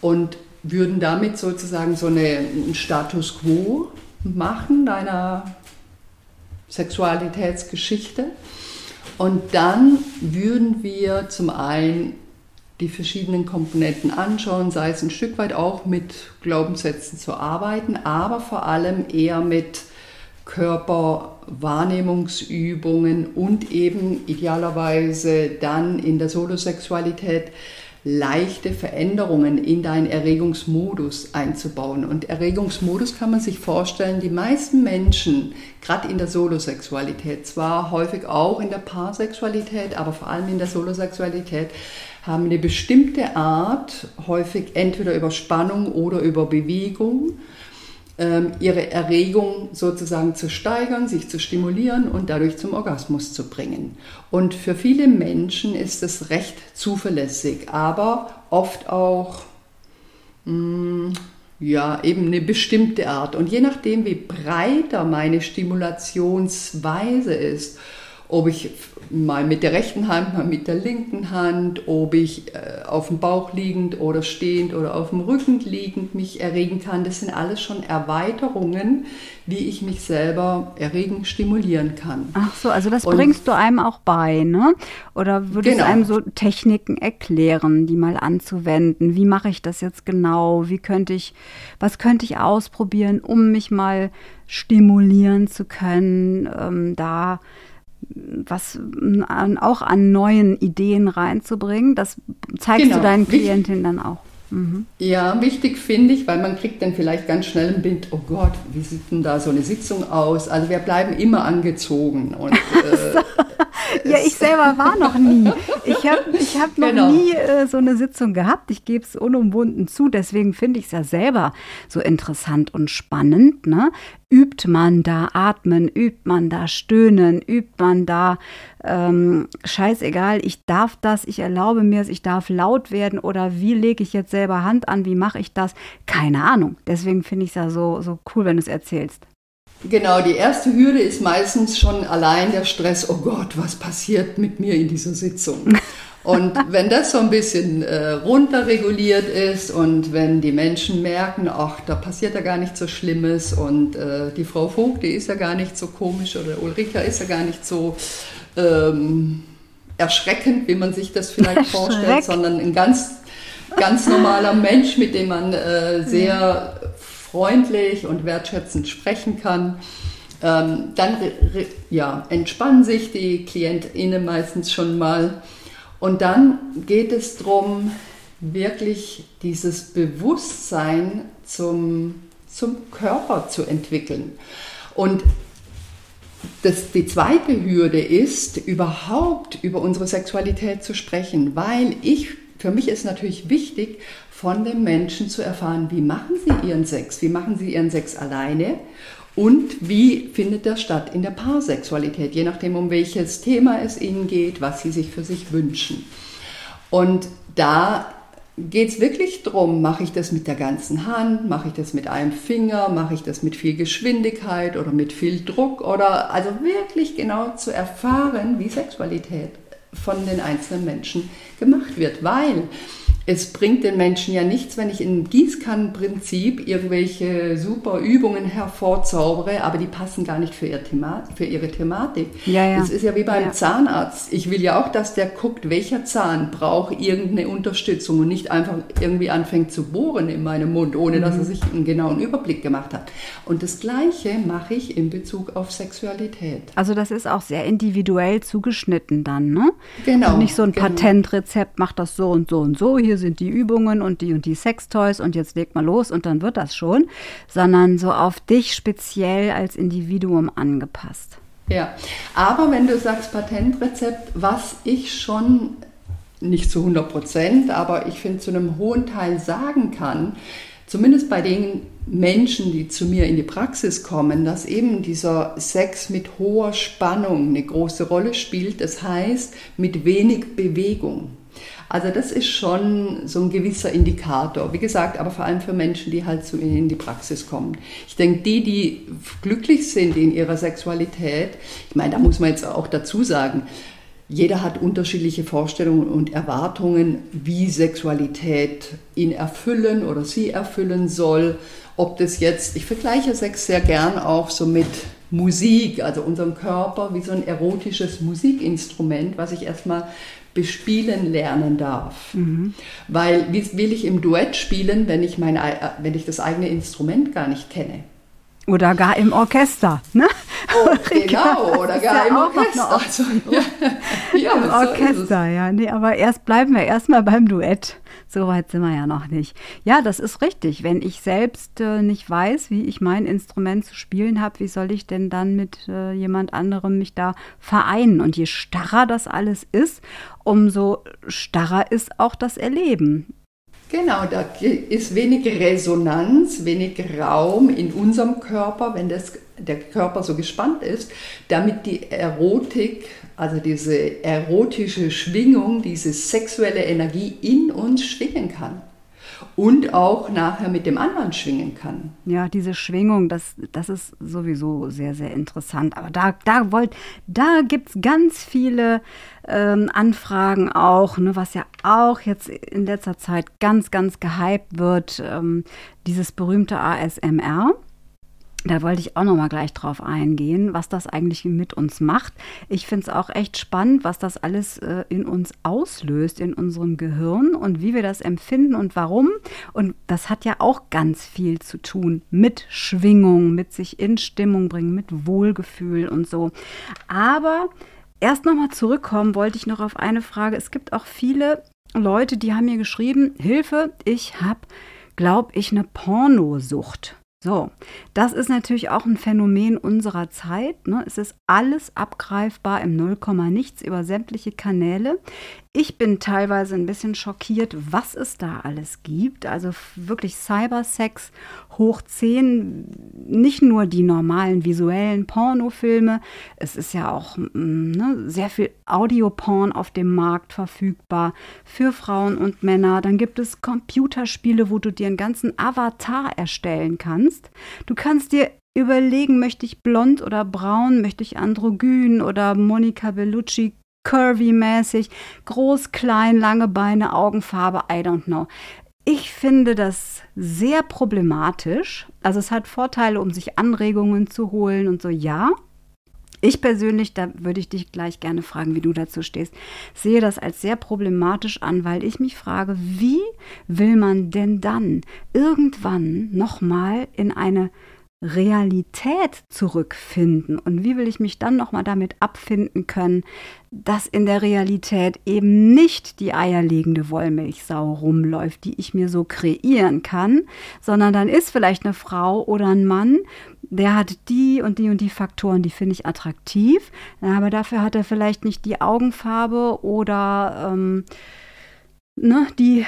Und würden damit sozusagen so einen Status quo machen deiner Sexualitätsgeschichte. Und dann würden wir zum einen die verschiedenen Komponenten anschauen, sei es ein Stück weit auch mit Glaubenssätzen zu arbeiten, aber vor allem eher mit Körperwahrnehmungsübungen und eben idealerweise dann in der Solosexualität leichte Veränderungen in deinen Erregungsmodus einzubauen. Und Erregungsmodus kann man sich vorstellen, die meisten Menschen, gerade in der Solosexualität, zwar häufig auch in der Paarsexualität, aber vor allem in der Solosexualität, haben eine bestimmte Art, häufig entweder über Spannung oder über Bewegung, ihre Erregung sozusagen zu steigern, sich zu stimulieren und dadurch zum Orgasmus zu bringen. Und für viele Menschen ist es recht zuverlässig, aber oft auch mh, mm, ja, eben eine bestimmte Art. Und je nachdem, wie breiter meine Stimulationsweise ist, ob ich mal mit der rechten Hand, mal mit der linken Hand, ob ich äh, auf dem Bauch liegend oder stehend oder auf dem Rücken liegend mich erregen kann. Das sind alles schon Erweiterungen, wie ich mich selber erregen, stimulieren kann. Ach so, also das Und, bringst du einem auch bei, ne? Oder würdest genau. du einem so Techniken erklären, die mal anzuwenden? Wie mache ich das jetzt genau? Wie könnte ich, was könnte ich ausprobieren, um mich mal stimulieren zu können, ähm, da was an, auch an neuen Ideen reinzubringen. Das zeigst genau. du deinen Klientinnen dann auch. Mhm. Ja, wichtig finde ich, weil man kriegt dann vielleicht ganz schnell ein Bild, oh Gott, wie sieht denn da so eine Sitzung aus? Also wir bleiben immer angezogen. Und, äh, ja, ich selber war noch nie. Ich habe ich hab noch genau. nie äh, so eine Sitzung gehabt. Ich gebe es unumwunden zu. Deswegen finde ich es ja selber so interessant und spannend. Ne? übt man da atmen, übt man da stöhnen, übt man da ähm, scheißegal, ich darf das, ich erlaube mir es, ich darf laut werden oder wie lege ich jetzt selber Hand an, wie mache ich das? Keine Ahnung. Deswegen finde ich es ja so, so cool, wenn du es erzählst. Genau, die erste Hürde ist meistens schon allein der Stress, oh Gott, was passiert mit mir in dieser Sitzung? Und wenn das so ein bisschen äh, runterreguliert ist und wenn die Menschen merken, ach, da passiert ja gar nicht so Schlimmes und äh, die Frau Vogt, die ist ja gar nicht so komisch oder Ulrika ist ja gar nicht so ähm, erschreckend, wie man sich das vielleicht vorstellt, sondern ein ganz, ganz normaler Mensch, mit dem man äh, sehr freundlich und wertschätzend sprechen kann. Ähm, dann ja, entspannen sich die KlientInnen meistens schon mal und dann geht es darum, wirklich dieses Bewusstsein zum, zum Körper zu entwickeln. Und das, die zweite Hürde ist, überhaupt über unsere Sexualität zu sprechen, weil ich, für mich ist natürlich wichtig, von den Menschen zu erfahren, wie machen sie ihren Sex, wie machen sie ihren Sex alleine und wie findet das statt in der Paarsexualität, je nachdem, um welches Thema es ihnen geht, was sie sich für sich wünschen. Und da geht es wirklich darum, mache ich das mit der ganzen Hand, mache ich das mit einem Finger, mache ich das mit viel Geschwindigkeit oder mit viel Druck? Oder also wirklich genau zu erfahren, wie Sexualität von den einzelnen Menschen gemacht wird, weil es bringt den Menschen ja nichts, wenn ich im Gießkannenprinzip irgendwelche super Übungen hervorzaubere, aber die passen gar nicht für, ihr Thema, für ihre Thematik. Ja, ja. Das ist ja wie beim ja. Zahnarzt. Ich will ja auch, dass der guckt, welcher Zahn braucht irgendeine Unterstützung und nicht einfach irgendwie anfängt zu bohren in meinem Mund, ohne mhm. dass er sich einen genauen Überblick gemacht hat. Und das Gleiche mache ich in Bezug auf Sexualität. Also das ist auch sehr individuell zugeschnitten dann, ne? Genau. Also nicht so ein genau. Patentrezept, macht das so und so und so, hier sind die Übungen und die und die Sextoys und jetzt leg mal los und dann wird das schon, sondern so auf dich speziell als Individuum angepasst. Ja, aber wenn du sagst Patentrezept, was ich schon nicht zu 100 Prozent, aber ich finde zu einem hohen Teil sagen kann, zumindest bei den Menschen, die zu mir in die Praxis kommen, dass eben dieser Sex mit hoher Spannung eine große Rolle spielt. Das heißt, mit wenig Bewegung. Also das ist schon so ein gewisser Indikator. Wie gesagt, aber vor allem für Menschen, die halt zu Ihnen in die Praxis kommen. Ich denke, die, die glücklich sind in ihrer Sexualität, ich meine, da muss man jetzt auch dazu sagen, jeder hat unterschiedliche Vorstellungen und Erwartungen, wie Sexualität ihn erfüllen oder sie erfüllen soll. Ob das jetzt, ich vergleiche Sex sehr gern auch so mit Musik, also unserem Körper wie so ein erotisches Musikinstrument, was ich erstmal bespielen lernen darf. Mhm. Weil wie will ich im Duett spielen, wenn ich, mein, äh, wenn ich das eigene Instrument gar nicht kenne? Oder gar im Orchester, ne? Oh, genau, oder gar ja im Orchester. Also, ja, ja, Im Orchester, ja. Nee, aber erst bleiben wir erstmal beim Duett. So weit sind wir ja noch nicht. Ja, das ist richtig. Wenn ich selbst äh, nicht weiß, wie ich mein Instrument zu spielen habe, wie soll ich denn dann mit äh, jemand anderem mich da vereinen? Und je starrer das alles ist, umso starrer ist auch das Erleben. Genau, da ist wenig Resonanz, wenig Raum in unserem Körper, wenn das, der Körper so gespannt ist, damit die Erotik, also diese erotische Schwingung, diese sexuelle Energie in uns schwingen kann. und auch nachher mit dem anderen schwingen kann. Ja, diese Schwingung, das, das ist sowieso sehr, sehr interessant. Aber da, da, da gibt es ganz viele ähm, Anfragen auch, ne, was ja auch jetzt in letzter Zeit ganz, ganz gehypt wird, ähm, dieses berühmte ASMR. Da wollte ich auch noch mal gleich drauf eingehen, was das eigentlich mit uns macht. Ich finde es auch echt spannend, was das alles äh, in uns auslöst, in unserem Gehirn und wie wir das empfinden und warum. Und das hat ja auch ganz viel zu tun mit Schwingung, mit sich in Stimmung bringen, mit Wohlgefühl und so. Aber erst noch mal zurückkommen wollte ich noch auf eine Frage. Es gibt auch viele Leute, die haben mir geschrieben, Hilfe, ich habe, glaube ich, eine Pornosucht. So, das ist natürlich auch ein Phänomen unserer Zeit. Ne? Es ist alles abgreifbar im Nullkomma nichts über sämtliche Kanäle. Ich bin teilweise ein bisschen schockiert, was es da alles gibt. Also wirklich Cybersex hoch 10, nicht nur die normalen visuellen Pornofilme. Es ist ja auch ne, sehr viel Audioporn auf dem Markt verfügbar für Frauen und Männer. Dann gibt es Computerspiele, wo du dir einen ganzen Avatar erstellen kannst. Du kannst dir überlegen, möchte ich blond oder braun, möchte ich androgyn oder Monica Bellucci curvy-mäßig, groß, klein, lange Beine, Augenfarbe, I don't know. Ich finde das sehr problematisch. Also es hat Vorteile, um sich Anregungen zu holen und so, ja. Ich persönlich, da würde ich dich gleich gerne fragen, wie du dazu stehst, sehe das als sehr problematisch an, weil ich mich frage, wie will man denn dann irgendwann nochmal in eine Realität zurückfinden? Und wie will ich mich dann noch mal damit abfinden können, dass in der Realität eben nicht die eierlegende Wollmilchsau rumläuft, die ich mir so kreieren kann, sondern dann ist vielleicht eine Frau oder ein Mann, der hat die und die und die Faktoren, die finde ich attraktiv, aber dafür hat er vielleicht nicht die Augenfarbe oder ähm, ne, die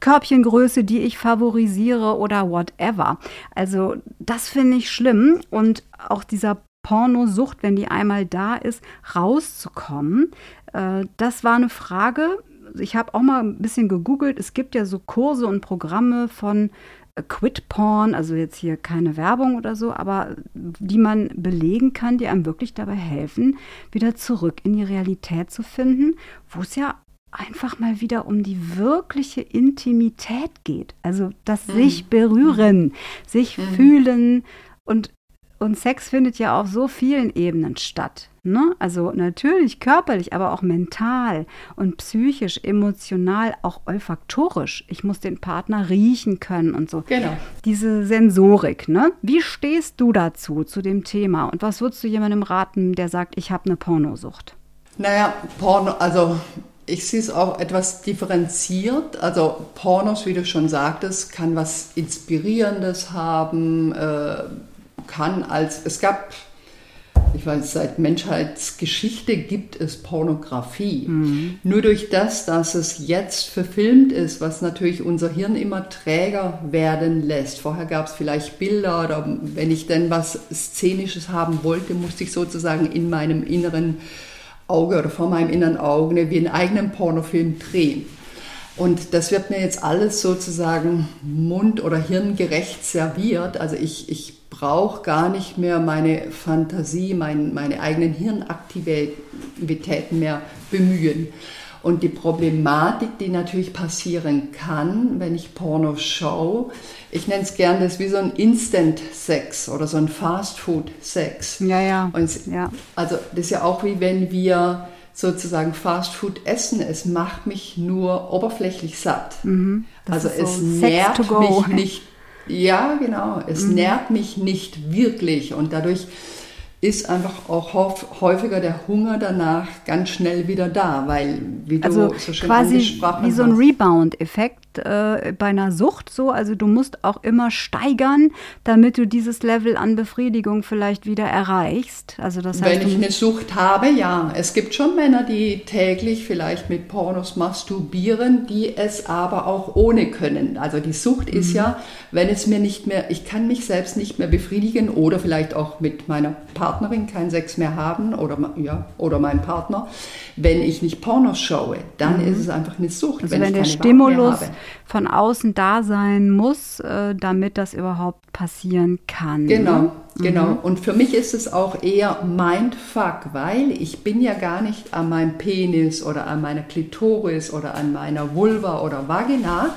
Körbchengröße, die ich favorisiere oder whatever. Also das finde ich schlimm und auch dieser Pornosucht, wenn die einmal da ist, rauszukommen. Äh, das war eine Frage. Ich habe auch mal ein bisschen gegoogelt. Es gibt ja so Kurse und Programme von äh, Quit Porn, also jetzt hier keine Werbung oder so, aber die man belegen kann, die einem wirklich dabei helfen, wieder zurück in die Realität zu finden, wo es ja einfach mal wieder um die wirkliche Intimität geht. Also das mhm. sich berühren, sich mhm. fühlen und, und Sex findet ja auf so vielen Ebenen statt. Ne? Also natürlich körperlich, aber auch mental und psychisch, emotional, auch olfaktorisch. Ich muss den Partner riechen können und so. Genau. Diese Sensorik. Ne? Wie stehst du dazu, zu dem Thema? Und was würdest du jemandem raten, der sagt, ich habe eine Pornosucht? Naja, Porno, also ich sehe es auch etwas differenziert. Also Pornos, wie du schon sagtest, kann was Inspirierendes haben, äh, kann als, es gab, ich weiß, seit Menschheitsgeschichte gibt es Pornografie. Mhm. Nur durch das, dass es jetzt verfilmt ist, was natürlich unser Hirn immer träger werden lässt. Vorher gab es vielleicht Bilder oder wenn ich denn was Szenisches haben wollte, musste ich sozusagen in meinem inneren Auge oder vor meinem inneren Auge wie einen eigenen Pornofilm drehen. Und das wird mir jetzt alles sozusagen mund- oder hirngerecht serviert. Also ich, ich brauche gar nicht mehr meine Fantasie, mein, meine eigenen Hirnaktivitäten mehr bemühen. Und die Problematik, die natürlich passieren kann, wenn ich Porno schaue, ich nenne es gerne, das ist wie so ein Instant-Sex oder so ein Fast-Food-Sex. Ja, ja. Und ja. Also das ist ja auch wie wenn wir sozusagen Fast Food essen. Es macht mich nur oberflächlich satt. Mhm. Also so es nährt mich nicht. Ja, genau. Es mhm. nährt mich nicht wirklich und dadurch ist einfach auch häufiger der Hunger danach ganz schnell wieder da, weil wie du also so schön quasi wie so ein Rebound-Effekt äh, bei einer Sucht so, also du musst auch immer steigern, damit du dieses Level an Befriedigung vielleicht wieder erreichst. Also das heißt, Wenn ich eine Sucht habe, ja, es gibt schon Männer, die täglich vielleicht mit Pornos masturbieren, die es aber auch ohne können. Also die Sucht mhm. ist ja, wenn es mir nicht mehr, ich kann mich selbst nicht mehr befriedigen oder vielleicht auch mit meiner Partnerin keinen Sex mehr haben oder, ja, oder mein Partner, wenn ich nicht Pornos schaue, dann mhm. ist es einfach eine Sucht. Also wenn, wenn der Stimulus, von außen da sein muss, äh, damit das überhaupt passieren kann. Genau, ne? genau. Mhm. Und für mich ist es auch eher Mindfuck, weil ich bin ja gar nicht an meinem Penis oder an meiner Klitoris oder an meiner Vulva oder Vagina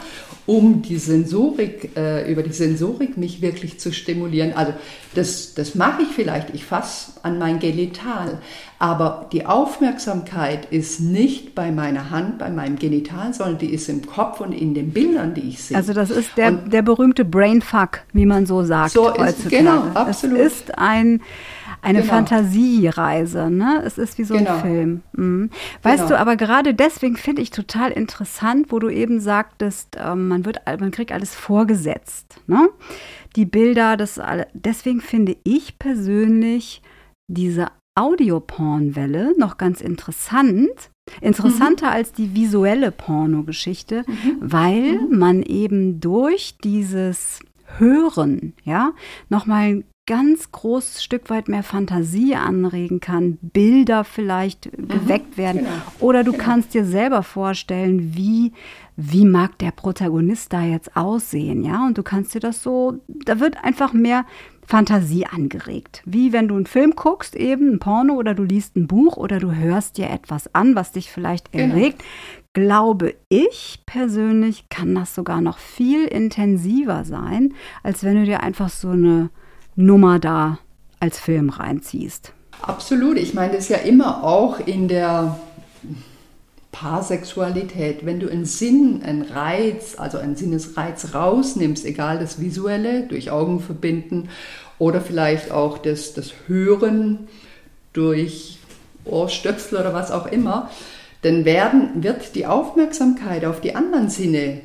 um die Sensorik, äh, über die Sensorik mich wirklich zu stimulieren. Also das, das mache ich vielleicht, ich fasse an mein Genital, aber die Aufmerksamkeit ist nicht bei meiner Hand, bei meinem Genital, sondern die ist im Kopf und in den Bildern, die ich sehe. Also das ist der, der berühmte Brainfuck, wie man so sagt so heutzutage. Ist, genau, absolut. Es ist ein eine genau. Fantasiereise, ne? Es ist wie so genau. ein Film. Mhm. Weißt genau. du, aber gerade deswegen finde ich total interessant, wo du eben sagtest, ähm, man wird, man kriegt alles vorgesetzt, ne? Die Bilder, das deswegen finde ich persönlich diese Audiopornwelle noch ganz interessant. Interessanter mhm. als die visuelle Pornogeschichte, mhm. weil mhm. man eben durch dieses Hören, ja, nochmal ganz großes Stück weit mehr Fantasie anregen kann, Bilder vielleicht mhm, geweckt werden. Genau. Oder du genau. kannst dir selber vorstellen, wie, wie mag der Protagonist da jetzt aussehen, ja? Und du kannst dir das so, da wird einfach mehr Fantasie angeregt. Wie wenn du einen Film guckst, eben ein Porno oder du liest ein Buch oder du hörst dir etwas an, was dich vielleicht genau. erregt. Glaube ich persönlich, kann das sogar noch viel intensiver sein, als wenn du dir einfach so eine Nummer da als Film reinziehst. Absolut. Ich meine, das ist ja immer auch in der Paarsexualität, wenn du einen Sinn, einen Reiz, also einen Sinnesreiz rausnimmst, egal das Visuelle durch Augen verbinden oder vielleicht auch das, das Hören durch Ohrstöpsel oder was auch immer, dann werden, wird die Aufmerksamkeit auf die anderen Sinne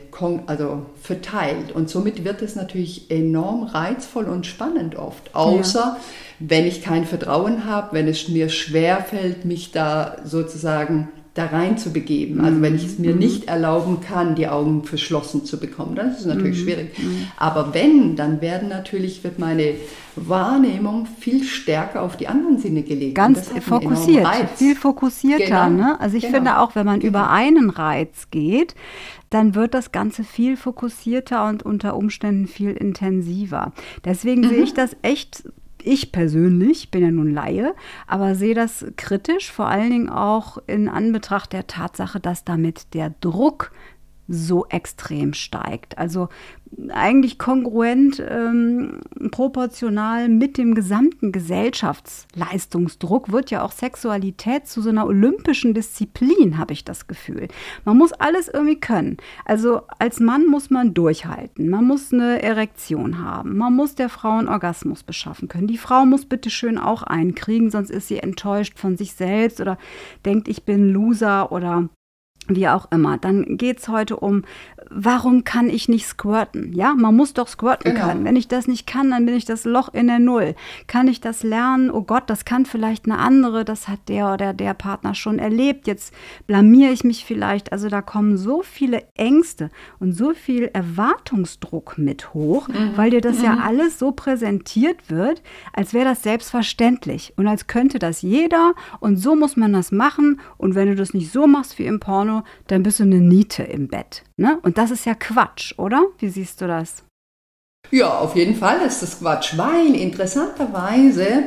also verteilt und somit wird es natürlich enorm reizvoll und spannend oft. Außer ja. wenn ich kein Vertrauen habe, wenn es mir schwer fällt, mich da sozusagen da rein zu begeben. Also wenn ich es mir mhm. nicht erlauben kann, die Augen verschlossen zu bekommen, dann ist es natürlich mhm. schwierig. Mhm. Aber wenn, dann werden natürlich, wird meine Wahrnehmung viel stärker auf die anderen Sinne gelegt. Ganz fokussiert, viel fokussierter. Genau. Ne? Also ich genau. finde auch, wenn man genau. über einen Reiz geht, dann wird das Ganze viel fokussierter und unter Umständen viel intensiver. Deswegen mhm. sehe ich das echt ich persönlich, bin ja nun Laie, aber sehe das kritisch, vor allen Dingen auch in Anbetracht der Tatsache, dass damit der Druck so extrem steigt. Also eigentlich kongruent, ähm, proportional mit dem gesamten Gesellschaftsleistungsdruck wird ja auch Sexualität zu so einer olympischen Disziplin, habe ich das Gefühl. Man muss alles irgendwie können. Also als Mann muss man durchhalten, man muss eine Erektion haben, man muss der Frau einen Orgasmus beschaffen können. Die Frau muss bitte schön auch einkriegen, sonst ist sie enttäuscht von sich selbst oder denkt, ich bin Loser oder wie auch immer. Dann geht es heute um, warum kann ich nicht squirten? Ja, man muss doch squirten genau. können. Wenn ich das nicht kann, dann bin ich das Loch in der Null. Kann ich das lernen? Oh Gott, das kann vielleicht eine andere, das hat der oder der Partner schon erlebt. Jetzt blamiere ich mich vielleicht. Also da kommen so viele Ängste und so viel Erwartungsdruck mit hoch, mhm. weil dir das mhm. ja alles so präsentiert wird, als wäre das selbstverständlich und als könnte das jeder und so muss man das machen. Und wenn du das nicht so machst wie im Porno, dann bist du eine Niete im Bett. Ne? Und das ist ja Quatsch, oder? Wie siehst du das? Ja, auf jeden Fall ist das Quatsch, weil interessanterweise,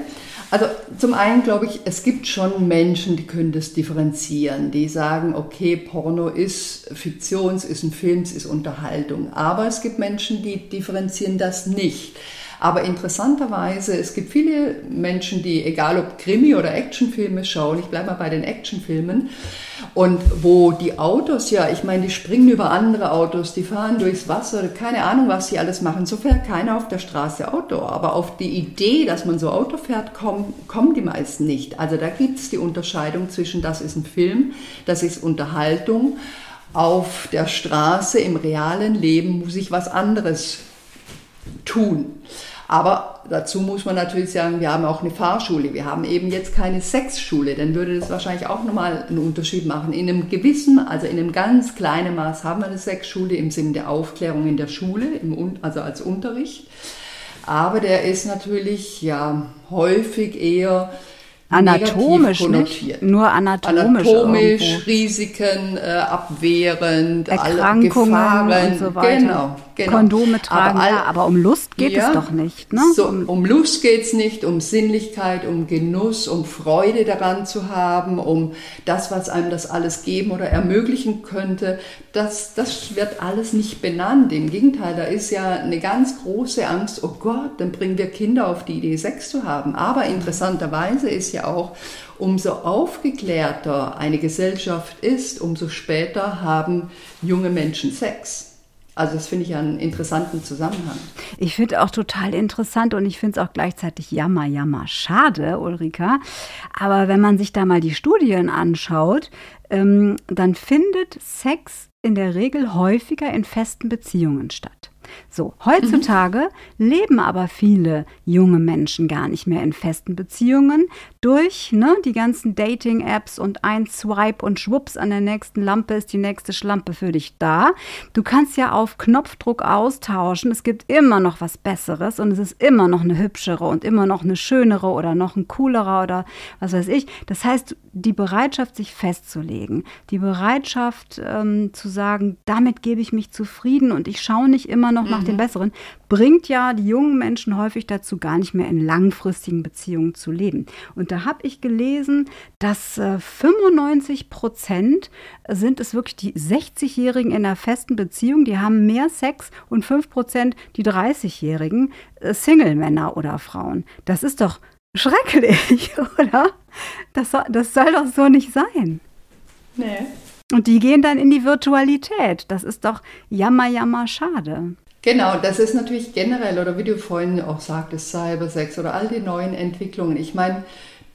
also zum einen glaube ich, es gibt schon Menschen, die können das differenzieren, die sagen, okay, Porno ist Fiktion, es ist ein Film, es ist Unterhaltung. Aber es gibt Menschen, die differenzieren das nicht. Aber interessanterweise, es gibt viele Menschen, die, egal ob Krimi- oder Actionfilme schauen, ich bleibe mal bei den Actionfilmen, und wo die Autos ja, ich meine, die springen über andere Autos, die fahren durchs Wasser, keine Ahnung, was sie alles machen. So fährt keiner auf der Straße Auto. Aber auf die Idee, dass man so Auto fährt, kommen, kommen die meisten nicht. Also da gibt es die Unterscheidung zwischen, das ist ein Film, das ist Unterhaltung. Auf der Straße, im realen Leben muss ich was anderes tun. Aber dazu muss man natürlich sagen, wir haben auch eine Fahrschule. Wir haben eben jetzt keine Sexschule. Dann würde das wahrscheinlich auch nochmal einen Unterschied machen. In einem gewissen, also in einem ganz kleinen Maß haben wir eine Sexschule im Sinne der Aufklärung in der Schule, im, also als Unterricht. Aber der ist natürlich ja häufig eher anatomisch. Nicht? Nur anatomisch. Anatomisch, irgendwo. Risiken äh, abwehrend, Erkrankungen alle Gefahren. und so weiter. Genau, genau. Kondome tragen, aber, all, ja, aber um Lust geht ja, es doch nicht. Ne? So, um Lust geht es nicht, um Sinnlichkeit, um Genuss, um Freude daran zu haben, um das, was einem das alles geben oder ermöglichen könnte. Das, das wird alles nicht benannt. Im Gegenteil, da ist ja eine ganz große Angst, oh Gott, dann bringen wir Kinder auf die Idee, Sex zu haben. Aber interessanterweise ist ja auch, umso aufgeklärter eine Gesellschaft ist, umso später haben junge Menschen Sex. Also das finde ich einen interessanten Zusammenhang. Ich finde auch total interessant und ich finde es auch gleichzeitig jammer, jammer schade, Ulrika. Aber wenn man sich da mal die Studien anschaut, ähm, dann findet Sex in der Regel häufiger in festen Beziehungen statt. So, heutzutage mhm. leben aber viele junge Menschen gar nicht mehr in festen Beziehungen durch ne, die ganzen Dating-Apps und ein Swipe und schwupps an der nächsten Lampe ist die nächste Schlampe für dich da. Du kannst ja auf Knopfdruck austauschen. Es gibt immer noch was Besseres und es ist immer noch eine hübschere und immer noch eine schönere oder noch ein coolerer oder was weiß ich. Das heißt, die Bereitschaft, sich festzulegen, die Bereitschaft ähm, zu sagen, damit gebe ich mich zufrieden und ich schaue nicht immer noch mhm. nach dem Besseren, bringt ja die jungen Menschen häufig dazu, gar nicht mehr in langfristigen Beziehungen zu leben. Und da habe ich gelesen, dass äh, 95 Prozent sind es wirklich die 60-Jährigen in einer festen Beziehung, die haben mehr Sex und 5 Prozent die 30-Jährigen äh, Single-Männer oder Frauen. Das ist doch schrecklich, oder? Das soll, das soll doch so nicht sein. Nee. Und die gehen dann in die Virtualität. Das ist doch jammer, jammer schade. Genau, das ist natürlich generell, oder wie du vorhin auch sagtest, Cybersex oder all die neuen Entwicklungen. Ich meine,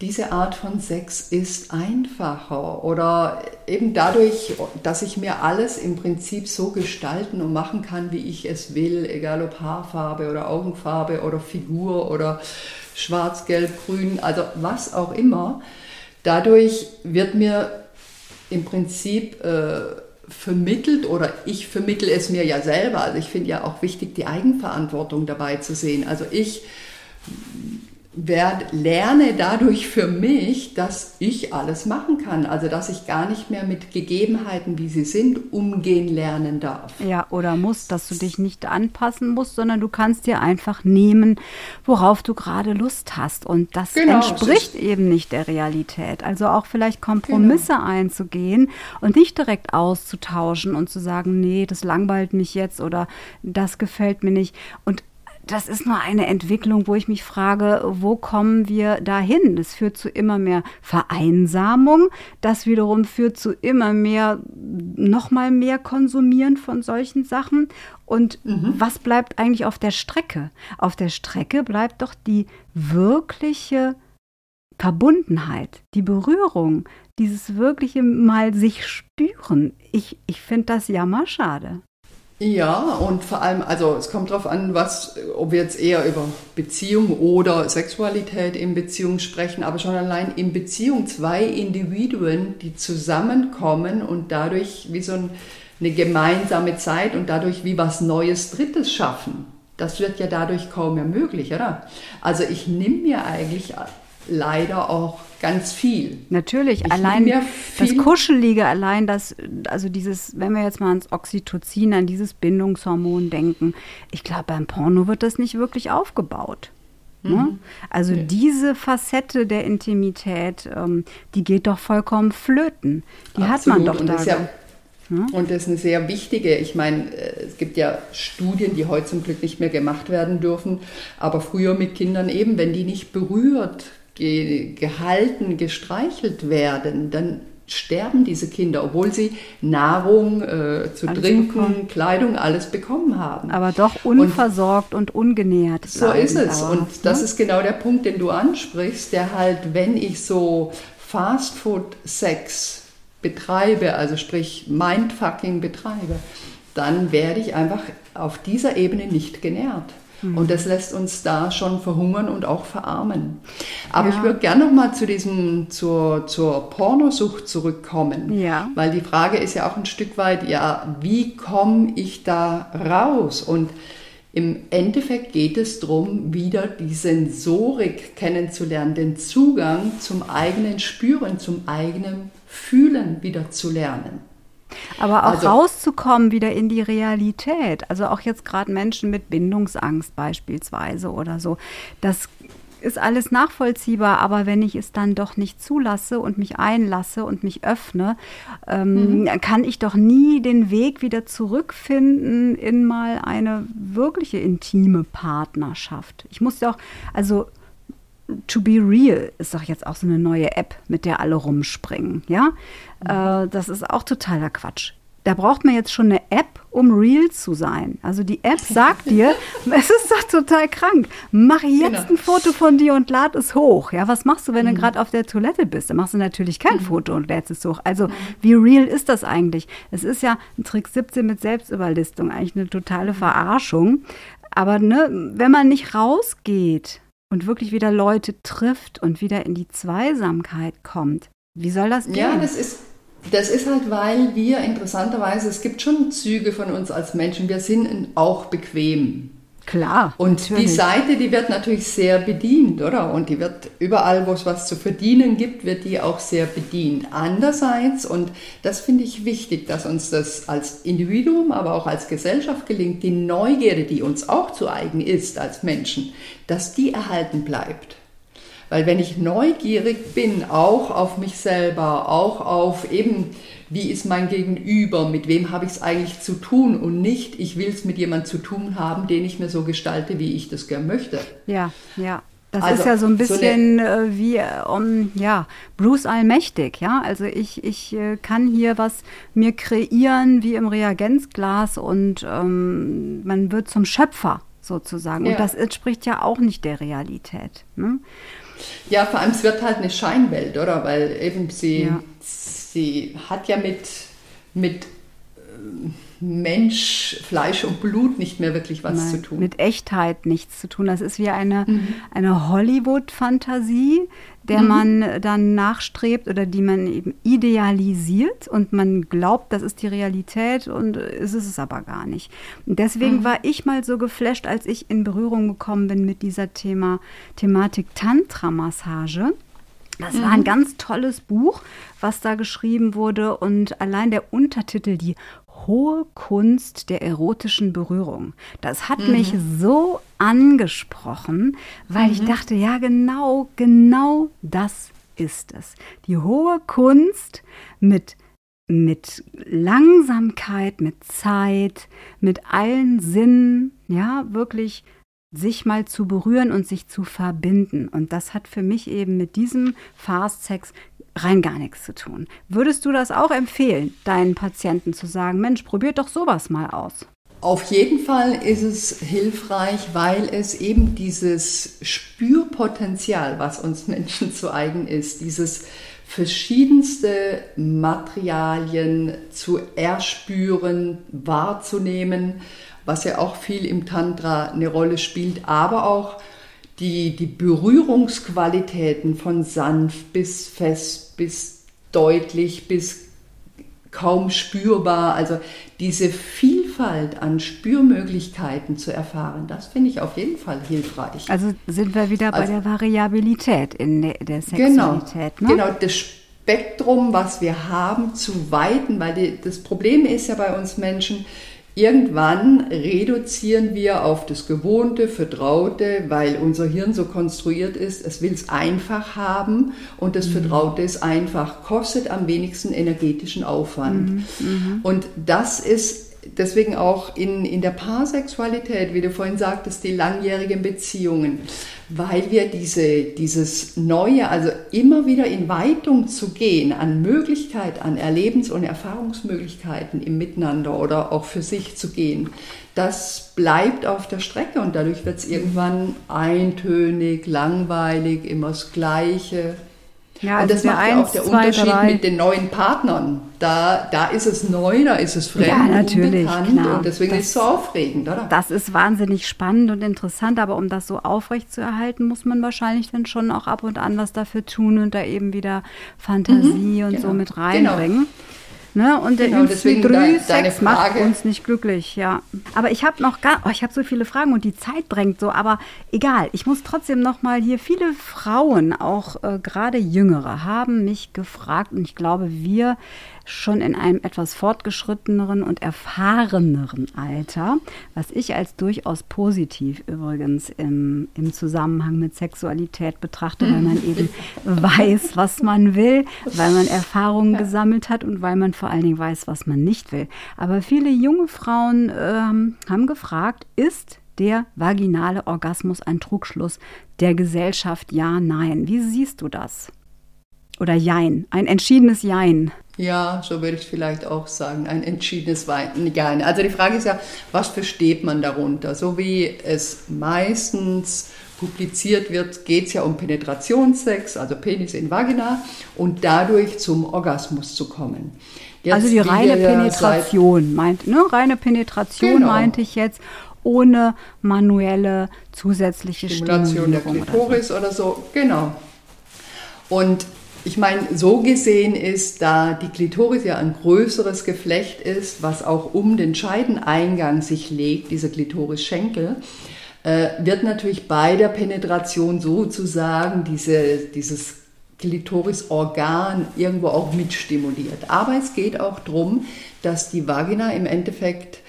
diese Art von Sex ist einfacher oder eben dadurch, dass ich mir alles im Prinzip so gestalten und machen kann, wie ich es will, egal ob Haarfarbe oder Augenfarbe oder Figur oder schwarz, gelb, grün, also was auch immer. Dadurch wird mir im Prinzip äh, vermittelt oder ich vermittel es mir ja selber. Also ich finde ja auch wichtig, die Eigenverantwortung dabei zu sehen. Also ich werde, lerne dadurch für mich, dass ich alles machen kann. Also dass ich gar nicht mehr mit Gegebenheiten, wie sie sind, umgehen lernen darf. Ja, oder muss, dass du dich nicht anpassen musst, sondern du kannst dir einfach nehmen, worauf du gerade Lust hast. Und das genau, entspricht das eben nicht der Realität. Also auch vielleicht Kompromisse genau. einzugehen und nicht direkt auszutauschen und zu sagen, nee, das langweilt mich jetzt oder das gefällt mir nicht. Und das ist nur eine Entwicklung, wo ich mich frage, wo kommen wir dahin? Das führt zu immer mehr Vereinsamung. Das wiederum führt zu immer mehr, nochmal mehr Konsumieren von solchen Sachen. Und mhm. was bleibt eigentlich auf der Strecke? Auf der Strecke bleibt doch die wirkliche Verbundenheit, die Berührung, dieses wirkliche Mal sich spüren. Ich, ich finde das jammerschade. Ja, und vor allem, also es kommt darauf an, was, ob wir jetzt eher über Beziehung oder Sexualität in Beziehung sprechen, aber schon allein in Beziehung zwei Individuen, die zusammenkommen und dadurch wie so ein, eine gemeinsame Zeit und dadurch wie was Neues Drittes schaffen. Das wird ja dadurch kaum mehr möglich, oder? Also ich nehme mir eigentlich leider auch ganz viel. Natürlich, ich allein das Kuschelige, allein das, also dieses, wenn wir jetzt mal ans Oxytocin, an dieses Bindungshormon denken, ich glaube, beim Porno wird das nicht wirklich aufgebaut. Ne? Mhm. Also ja. diese Facette der Intimität, ähm, die geht doch vollkommen flöten. Die Absolut. hat man doch und da. Das ja, hm? Und das ist eine sehr wichtige, ich meine, äh, es gibt ja Studien, die heute zum Glück nicht mehr gemacht werden dürfen, aber früher mit Kindern eben, wenn die nicht berührt ge gehalten, gestreichelt werden, dann sterben diese Kinder, obwohl sie Nahrung äh, zu alles trinken, bekommen. Kleidung, alles bekommen haben. Aber doch unversorgt und, und ungenährt. So ist es. Aber, und das ne? ist genau der Punkt, den du ansprichst, der halt, wenn ich so Fastfood-Sex betreibe, also sprich Mindfucking betreibe, dann werde ich einfach auf dieser Ebene nicht genährt. Mhm. Und das lässt uns da schon verhungern und auch verarmen. Aber ja. ich würde gerne noch mal zu diesem, zur, zur Pornosucht zurückkommen. Ja. Weil die Frage ist ja auch ein Stück weit, ja, wie komme ich da raus? Und im Endeffekt geht es darum, wieder die Sensorik kennenzulernen, den Zugang zum eigenen Spüren, zum eigenen Fühlen wieder zu lernen. Aber auch also, rauszukommen wieder in die Realität. Also auch jetzt gerade Menschen mit Bindungsangst beispielsweise oder so. Das ist alles nachvollziehbar, aber wenn ich es dann doch nicht zulasse und mich einlasse und mich öffne, ähm, mhm. kann ich doch nie den Weg wieder zurückfinden in mal eine wirkliche intime Partnerschaft. Ich muss doch, also To Be Real ist doch jetzt auch so eine neue App, mit der alle rumspringen, ja? Mhm. Äh, das ist auch totaler Quatsch da braucht man jetzt schon eine App, um real zu sein. Also die App sagt dir, es ist doch total krank. Mach jetzt genau. ein Foto von dir und lad es hoch. Ja, was machst du, wenn mhm. du gerade auf der Toilette bist? Dann machst du natürlich kein mhm. Foto und lädst es hoch. Also mhm. wie real ist das eigentlich? Es ist ja ein Trick 17 mit Selbstüberlistung, eigentlich eine totale mhm. Verarschung. Aber ne, wenn man nicht rausgeht und wirklich wieder Leute trifft und wieder in die Zweisamkeit kommt, wie soll das gehen? Ja, das ist das ist halt, weil wir interessanterweise, es gibt schon Züge von uns als Menschen, wir sind auch bequem. Klar. Und natürlich. die Seite, die wird natürlich sehr bedient, oder? Und die wird überall, wo es was zu verdienen gibt, wird die auch sehr bedient. Andererseits, und das finde ich wichtig, dass uns das als Individuum, aber auch als Gesellschaft gelingt, die Neugierde, die uns auch zu eigen ist als Menschen, dass die erhalten bleibt. Weil wenn ich neugierig bin, auch auf mich selber, auch auf eben, wie ist mein Gegenüber, mit wem habe ich es eigentlich zu tun und nicht, ich will es mit jemandem zu tun haben, den ich mir so gestalte, wie ich das gern möchte. Ja, ja. Das also, ist ja so ein bisschen so äh, wie um, ja, Bruce Allmächtig, ja. Also ich, ich äh, kann hier was mir kreieren wie im Reagenzglas und ähm, man wird zum Schöpfer sozusagen. Ja. Und das entspricht ja auch nicht der Realität. Ne? Ja, vor allem es wird halt eine Scheinwelt, oder? Weil eben sie, ja. Sie hat ja mit, mit äh, Mensch, Fleisch und Blut nicht mehr wirklich was Nein, zu tun. Mit Echtheit nichts zu tun. Das ist wie eine, mhm. eine Hollywood-Fantasie, der mhm. man dann nachstrebt oder die man eben idealisiert und man glaubt, das ist die Realität und ist es aber gar nicht. Und deswegen mhm. war ich mal so geflasht, als ich in Berührung gekommen bin mit dieser Thema, Thematik Tantra-Massage. Das war ein mhm. ganz tolles Buch, was da geschrieben wurde und allein der Untertitel, die hohe Kunst der erotischen Berührung. Das hat mhm. mich so angesprochen, weil mhm. ich dachte, ja genau, genau das ist es. Die hohe Kunst mit mit Langsamkeit, mit Zeit, mit allen Sinnen, ja, wirklich sich mal zu berühren und sich zu verbinden. Und das hat für mich eben mit diesem Fast Sex rein gar nichts zu tun. Würdest du das auch empfehlen, deinen Patienten zu sagen, Mensch, probiert doch sowas mal aus? Auf jeden Fall ist es hilfreich, weil es eben dieses Spürpotenzial, was uns Menschen zu eigen ist, dieses verschiedenste Materialien zu erspüren, wahrzunehmen, was ja auch viel im Tantra eine Rolle spielt, aber auch die, die Berührungsqualitäten von sanft bis fest, bis deutlich, bis kaum spürbar, also diese Vielfalt an Spürmöglichkeiten zu erfahren, das finde ich auf jeden Fall hilfreich. Also sind wir wieder bei also, der Variabilität in der genau. Sexualität. Genau, ne? genau, das Spektrum, was wir haben, zu weiten, weil die, das Problem ist ja bei uns Menschen, Irgendwann reduzieren wir auf das Gewohnte, Vertraute, weil unser Hirn so konstruiert ist, es will es einfach haben und das mhm. Vertraute ist einfach, kostet am wenigsten energetischen Aufwand. Mhm. Mhm. Und das ist deswegen auch in, in der Paarsexualität, wie du vorhin sagtest, die langjährigen Beziehungen, weil wir diese, dieses Neue, also immer wieder in Weitung zu gehen an Möglichkeit, an Erlebens- und Erfahrungsmöglichkeiten im Miteinander oder auch für sich zu gehen, das bleibt auf der Strecke und dadurch wird es irgendwann eintönig, langweilig, immer das Gleiche. Ja, und das also macht ja auch der zwei, Unterschied drei. mit den neuen Partnern. Da, da ist es neu, da ist es fremd, ja, natürlich, klar. und deswegen das, ist es so aufregend, oder? Das ist wahnsinnig spannend und interessant, aber um das so aufrecht zu erhalten, muss man wahrscheinlich dann schon auch ab und an was dafür tun und da eben wieder Fantasie mhm, und genau. so mit reinbringen. Genau. Ne? Und der Genau, deswegen deine- deine Sex macht uns nicht glücklich, ja. Aber ich habe noch gar, oh, ich habe so viele Fragen und die Zeit drängt so, aber egal. Ich muss trotzdem noch mal hier viele Frauen, auch äh, gerade Jüngere, haben mich gefragt und ich glaube, wir schon in einem etwas fortgeschritteneren und erfahreneren Alter, was ich als durchaus positiv übrigens im, im Zusammenhang mit Sexualität betrachte, weil man eben weiß, was man will, weil man Erfahrungen gesammelt hat und weil man vor allen Dingen weiß, was man nicht will. Aber viele junge Frauen ähm, haben gefragt, ist der vaginale Orgasmus ein Trugschluss der Gesellschaft? Ja, nein. Wie siehst du das? Oder Jein, ein entschiedenes Jein. Ja, so würde ich vielleicht auch sagen, ein entschiedenes. Nein. Also die Frage ist ja, was versteht man darunter? So wie es meistens publiziert wird, geht es ja um Penetrationssex, also Penis in Vagina und dadurch zum Orgasmus zu kommen. Jetzt, also die reine Penetration meint, ne? Reine Penetration Genau. meinte ich jetzt ohne manuelle zusätzliche Stimulation der Stimulierung oder so. Klitoris oder so, genau. Und ich meine, so gesehen ist, da die Klitoris ja ein größeres Geflecht ist, was auch um den Scheideneingang sich legt, dieser Klitorisschenkel, äh, wird natürlich bei der Penetration sozusagen diese, dieses Klitorisorgan irgendwo auch mitstimuliert. Aber es geht auch darum, dass die Vagina im Endeffekt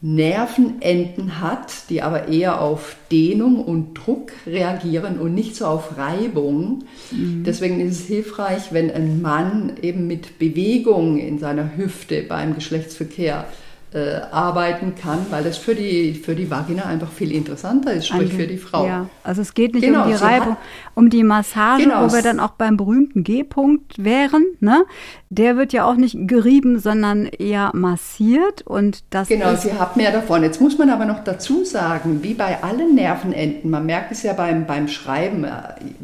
Nervenenden hat, die aber eher auf Dehnung und Druck reagieren und nicht so auf Reibung. Deswegen ist es hilfreich, wenn ein Mann eben mit Bewegung in seiner Hüfte beim Geschlechtsverkehr äh, arbeiten kann, weil das für die, für die Vagina einfach viel interessanter ist, sprich für die Frau. Ja, also es geht nicht Genau, um die Reibung, um die Massage, Genau, wo wir dann auch beim berühmten G-Punkt wären. Ne? Der wird ja auch nicht gerieben, sondern eher massiert und das Genau, ist sie hat mehr davon. Jetzt muss man aber noch dazu sagen, wie bei allen Nervenenden, man merkt es ja beim, beim Schreiben, äh,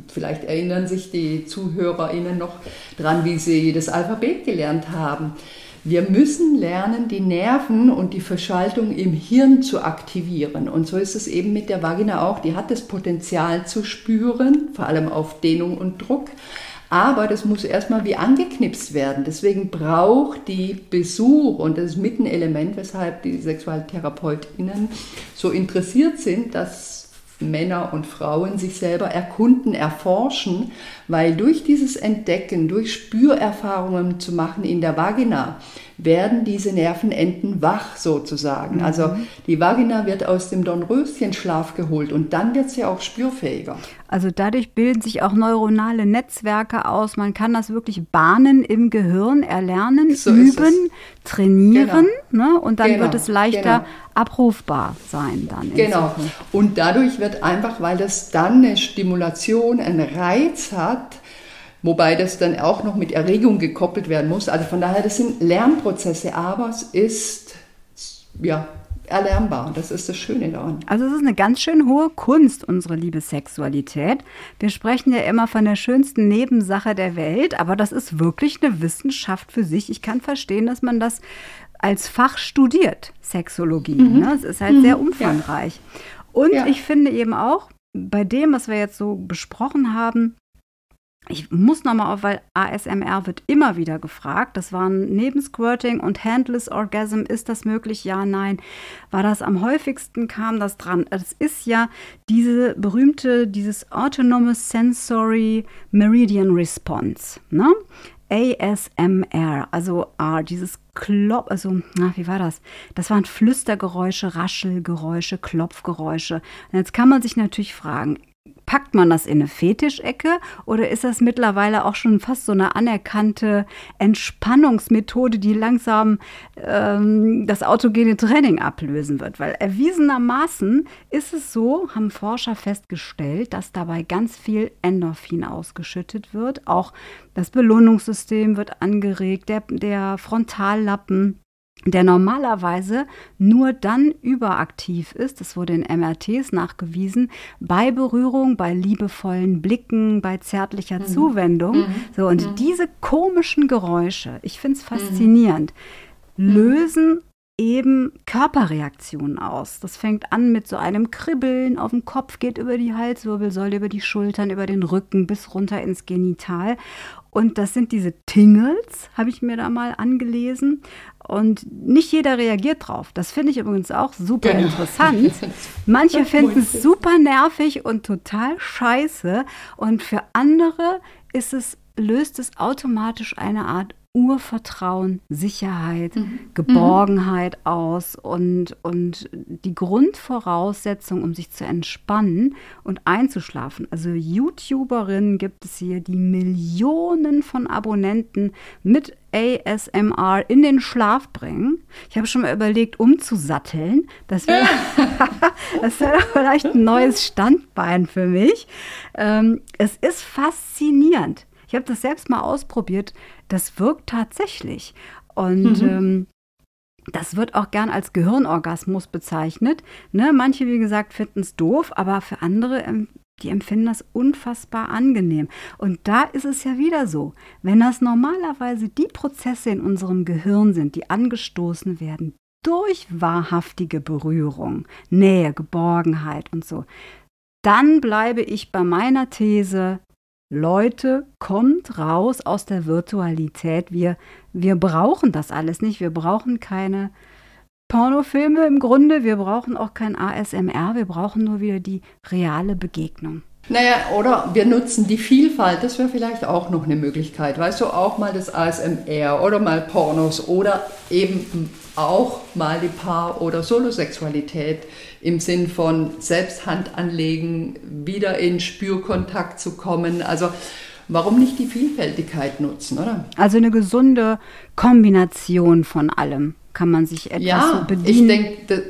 vielleicht erinnern sich die ZuhörerInnen noch dran, wie sie das Alphabet gelernt haben. Wir müssen lernen, die Nerven und die Verschaltung im Hirn zu aktivieren. Und so ist es eben mit der Vagina auch. Die hat das Potenzial zu spüren, vor allem auf Dehnung und Druck. Aber das muss erstmal wie angeknipst werden. Deswegen braucht die Besuch, und das ist mit ein Element, weshalb die SexualtherapeutInnen so interessiert sind, dass Männer und Frauen sich selber erkunden, erforschen, weil durch dieses Entdecken, durch Spürerfahrungen zu machen in der Vagina, werden diese Nervenenden wach sozusagen. Also die Vagina wird aus dem Dornröschenschlaf geholt und dann wird sie auch spürfähiger. Also dadurch bilden sich auch neuronale Netzwerke aus. Man kann das wirklich bahnen im Gehirn, erlernen, So üben, trainieren. Ne? Und dann Genau, wird es leichter genau. abrufbar sein dann. Genau. Zukunft. Und dadurch wird einfach, weil das dann eine Stimulation, einen Reiz hat, wobei das dann auch noch mit Erregung gekoppelt werden muss. Also von daher, das sind Lernprozesse, aber es ist ja erlernbar. Das ist das Schöne daran. Also es ist eine ganz schön hohe Kunst, unsere liebe Sexualität. Wir sprechen ja immer von der schönsten Nebensache der Welt, aber das ist wirklich eine Wissenschaft für sich. Ich kann verstehen, dass man das als Fach studiert, Sexologie. Ne? Es ist halt sehr umfangreich. Und Ja. ich finde eben auch, bei dem, was wir jetzt so besprochen haben, ich muss nochmal auf, weil ASMR wird immer wieder gefragt. Das waren neben Squirting und Handless Orgasm. Ist das möglich? Ja, nein. War das am häufigsten? Kam das dran? Das ist ja diese berühmte, dieses Autonomous Sensory Meridian Response. Ne? ASMR, also ah, dieses Klopf, also, na, wie war das? Das waren Flüstergeräusche, Raschelgeräusche, Klopfgeräusche. Und jetzt kann man sich natürlich fragen, packt man das in eine Fetischecke oder ist das mittlerweile auch schon fast so eine anerkannte Entspannungsmethode, die langsam ähm, das autogene Training ablösen wird? Weil erwiesenermaßen ist es so, haben Forscher festgestellt, dass dabei ganz viel Endorphin ausgeschüttet wird. Auch das Belohnungssystem wird angeregt, der, der Frontallappen der normalerweise nur dann überaktiv ist, das wurde in MRTs nachgewiesen, bei Berührung, bei liebevollen Blicken, bei zärtlicher Zuwendung. So, und diese komischen Geräusche, ich finde es faszinierend, lösen eben Körperreaktionen aus. Das fängt an mit so einem Kribbeln auf dem Kopf, geht über die Halswirbelsäule, über die Schultern, über den Rücken bis runter ins Genital. Und das sind diese Tingles, habe ich mir da mal angelesen. Und nicht jeder reagiert drauf. Das finde ich übrigens auch super genau. interessant. Manche finden es super nervig und total scheiße. Und für andere ist es, löst es automatisch eine Art Urvertrauen, Sicherheit, mhm. Geborgenheit mhm. aus und, und die Grundvoraussetzung, um sich zu entspannen und einzuschlafen. Also YouTuberinnen gibt es hier, die Millionen von Abonnenten mit ASMR in den Schlaf bringen. Ich habe schon mal überlegt, umzusatteln. Das wäre wär vielleicht ein neues Standbein für mich. Ähm, es ist faszinierend. Ich habe das selbst mal ausprobiert das wirkt tatsächlich. Und mhm. ähm, das wird auch gern als Gehirnorgasmus bezeichnet. Ne? Manche, wie gesagt, finden es doof, aber für andere, ähm, die empfinden das unfassbar angenehm. Und da ist es ja wieder so, wenn das normalerweise die Prozesse in unserem Gehirn sind, die angestoßen werden durch wahrhaftige Berührung, Nähe, Geborgenheit und so, dann bleibe ich bei meiner These, Leute, kommt raus aus der Virtualität. Wir, wir brauchen das alles nicht. Wir brauchen keine Pornofilme im Grunde. Wir brauchen auch kein ASMR. Wir brauchen nur wieder die reale Begegnung. Naja, oder wir nutzen die Vielfalt, das wäre vielleicht auch noch eine Möglichkeit. Weißt du, auch mal das ASMR oder mal Pornos oder eben auch mal die Paar- oder Solosexualität im Sinn von Selbsthand anlegen, wieder in Spürkontakt zu kommen. Also warum nicht die Vielfältigkeit nutzen, oder? Also eine gesunde Kombination von allem kann man sich etwas ja, so bedienen. Ich denke,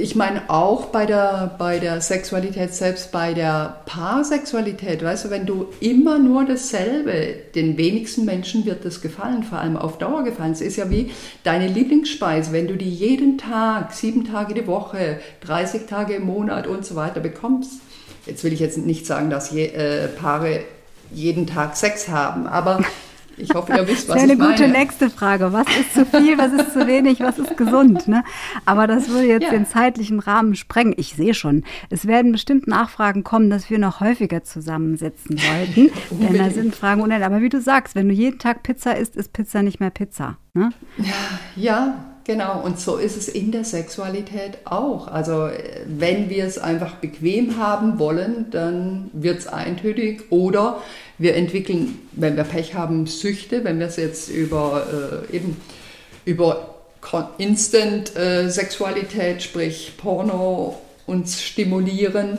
ich meine auch bei der, bei der Sexualität, selbst bei der Paarsexualität, weißt du, wenn du immer nur dasselbe, den wenigsten Menschen wird das gefallen, vor allem auf Dauer gefallen. Es ist ja wie deine Lieblingsspeise, wenn du die jeden Tag, sieben Tage die Woche, 30 Tage im Monat und so weiter bekommst. Jetzt will ich jetzt nicht sagen, dass je, äh, Paare jeden Tag Sex haben, aber ich hoffe, ihr wisst, was das ist eine gute nächste Frage. Was ist zu viel, was ist zu wenig, was ist gesund? Ne? Aber das würde jetzt ja. den zeitlichen Rahmen sprengen. Ich sehe schon, es werden bestimmt Nachfragen kommen, dass wir noch häufiger zusammensitzen sollten. denn da sind Fragen unendlich. Aber wie du sagst, wenn du jeden Tag Pizza isst, ist Pizza nicht mehr Pizza. Ne? Ja, Genau, und so ist es in der Sexualität auch. Also wenn wir es einfach bequem haben wollen, dann wird es eintönig oder wir entwickeln, wenn wir Pech haben, Süchte, wenn wir es jetzt über äh, eben über Instant-Sexualität, äh, sprich Porno, uns stimulieren.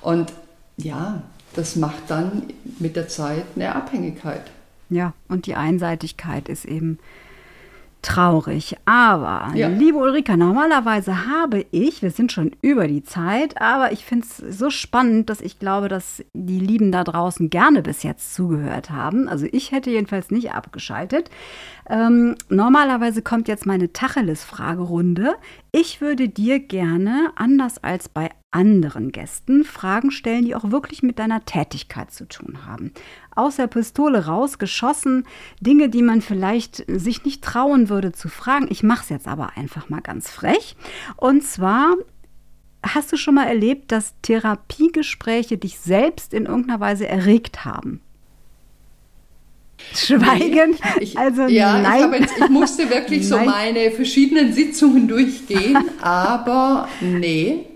Und ja, das macht dann mit der Zeit eine Abhängigkeit. Ja, und die Einseitigkeit ist eben traurig. Aber, ja. liebe Ulrika, normalerweise habe ich, wir sind schon über die Zeit, aber ich finde es so spannend, dass ich glaube, dass die Lieben da draußen gerne bis jetzt zugehört haben. Also ich hätte jedenfalls nicht abgeschaltet. Ähm, normalerweise kommt jetzt meine Tacheles-Fragerunde. Ich würde dir gerne, anders als bei anderen Gästen, Fragen stellen, die auch wirklich mit deiner Tätigkeit zu tun haben. Aus der Pistole rausgeschossen, Dinge, die man vielleicht sich nicht trauen würde zu fragen. Ich mache es jetzt aber einfach mal ganz frech. Und zwar Hast du schon mal erlebt, dass Therapiegespräche dich selbst in irgendeiner Weise erregt haben? Schweigen. Nee, ich, also ja, nein. Ich, jetzt, ich musste wirklich so meine verschiedenen Sitzungen durchgehen, aber nee,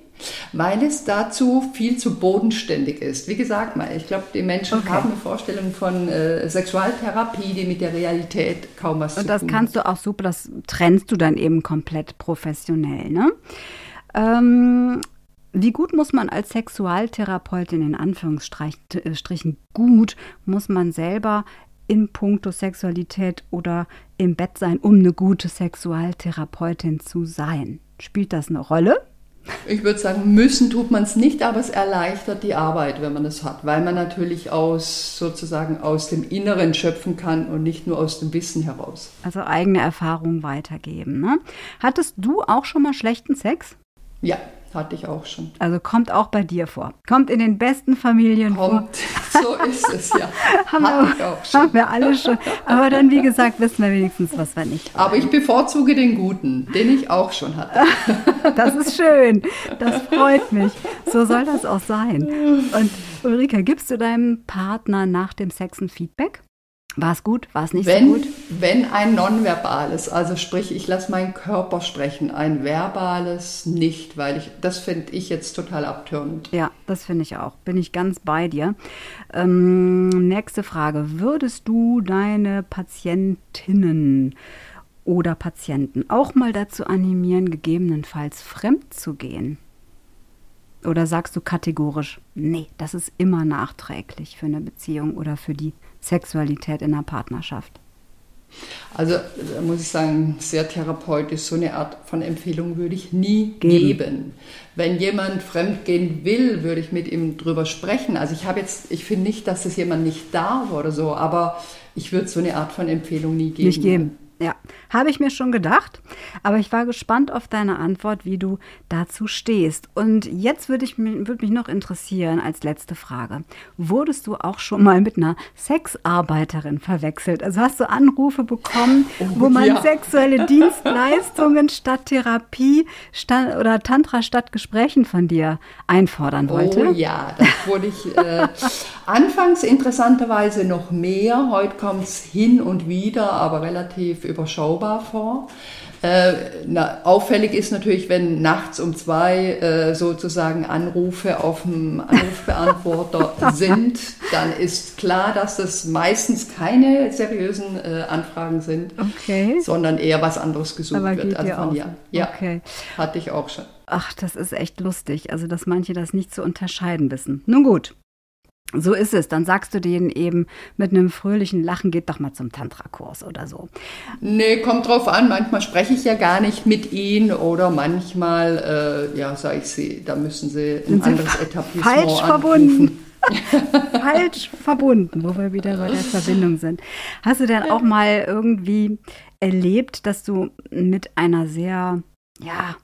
weil es dazu viel zu bodenständig ist. Wie gesagt, ich glaube, die Menschen okay. haben eine Vorstellung von äh, Sexualtherapie, die mit der Realität kaum was Und zu tun hat. Und das kannst du auch super, das trennst du dann eben komplett professionell. Ne? Ähm, wie gut muss man als Sexualtherapeutin in Anführungsstrichen gut muss man selber in puncto Sexualität oder im Bett sein, um eine gute Sexualtherapeutin zu sein? Spielt das eine Rolle? Ich würde sagen, müssen tut man es nicht, aber es erleichtert die Arbeit, wenn man es hat, weil man natürlich aus sozusagen aus dem Inneren schöpfen kann und nicht nur aus dem Wissen heraus. Also eigene Erfahrungen weitergeben. Ne? Hattest du auch schon mal schlechten Sex? Ja, hatte ich auch schon. Also kommt auch bei dir vor. Kommt in den besten Familien kommt. vor. So ist es ja. haben, wir, ich auch schon. haben wir alle schon. Aber dann, wie gesagt, wissen wir wenigstens, was wir nicht haben. Aber ich bevorzuge den guten, den ich auch schon hatte. das ist schön. Das freut mich. So soll das auch sein. Und Ulrika, gibst du deinem Partner nach dem Sex ein Feedback? War es gut? War es nicht wenn, so gut? Wenn ein nonverbales, also sprich, ich lasse meinen Körper sprechen, ein verbales nicht, weil ich, das finde ich jetzt total abtörend. Ja, das finde ich auch. Bin ich ganz bei dir. Ähm, nächste Frage. Würdest du deine Patientinnen oder Patienten auch mal dazu animieren, gegebenenfalls fremd zu gehen? Oder sagst du kategorisch, nee, das ist immer nachträglich für eine Beziehung oder für die Sexualität in einer Partnerschaft? Also da muss ich sagen, sehr therapeutisch, so eine Art von Empfehlung würde ich nie geben. geben. Wenn jemand fremdgehen will, würde ich mit ihm drüber sprechen. Also ich habe jetzt, ich finde nicht, dass es jemand nicht darf oder so, aber ich würde so eine Art von Empfehlung nie geben. Nicht geben. Ja, habe ich mir schon gedacht, aber ich war gespannt auf deine Antwort, wie du dazu stehst. Und jetzt würde würd mich noch interessieren als letzte Frage. Wurdest du auch schon mal mit einer Sexarbeiterin verwechselt? Also hast du Anrufe bekommen, oh, wo man ja. sexuelle Dienstleistungen statt Therapie statt, oder Tantra statt Gesprächen von dir einfordern wollte? Oh ja, das wurde ich äh, anfangs interessanterweise noch mehr. Heute kommt es hin und wieder, aber relativ überschaubar vor. Äh, na, auffällig ist natürlich, wenn nachts um zwei äh, sozusagen Anrufe auf dem Anrufbeantworter sind, dann ist klar, dass das meistens keine seriösen äh, Anfragen sind, okay. sondern eher was anderes gesucht Aber wird. Also von, ja, ja okay. hatte ich auch schon. Ach, das ist echt lustig, also dass manche das nicht zu unterscheiden wissen. Nun gut, so ist es. Dann sagst du denen eben mit einem fröhlichen Lachen, geht doch mal zum Tantra-Kurs oder so. Nee, kommt drauf an. Manchmal spreche ich ja gar nicht mit ihnen oder manchmal, äh, ja, sage ich sie, da müssen sie ein anderes Etablissement Falsch anrufen. verbunden. falsch verbunden, wo wir wieder bei der Verbindung sind. Hast du denn auch mal irgendwie erlebt, dass du mit einer sehr, ja,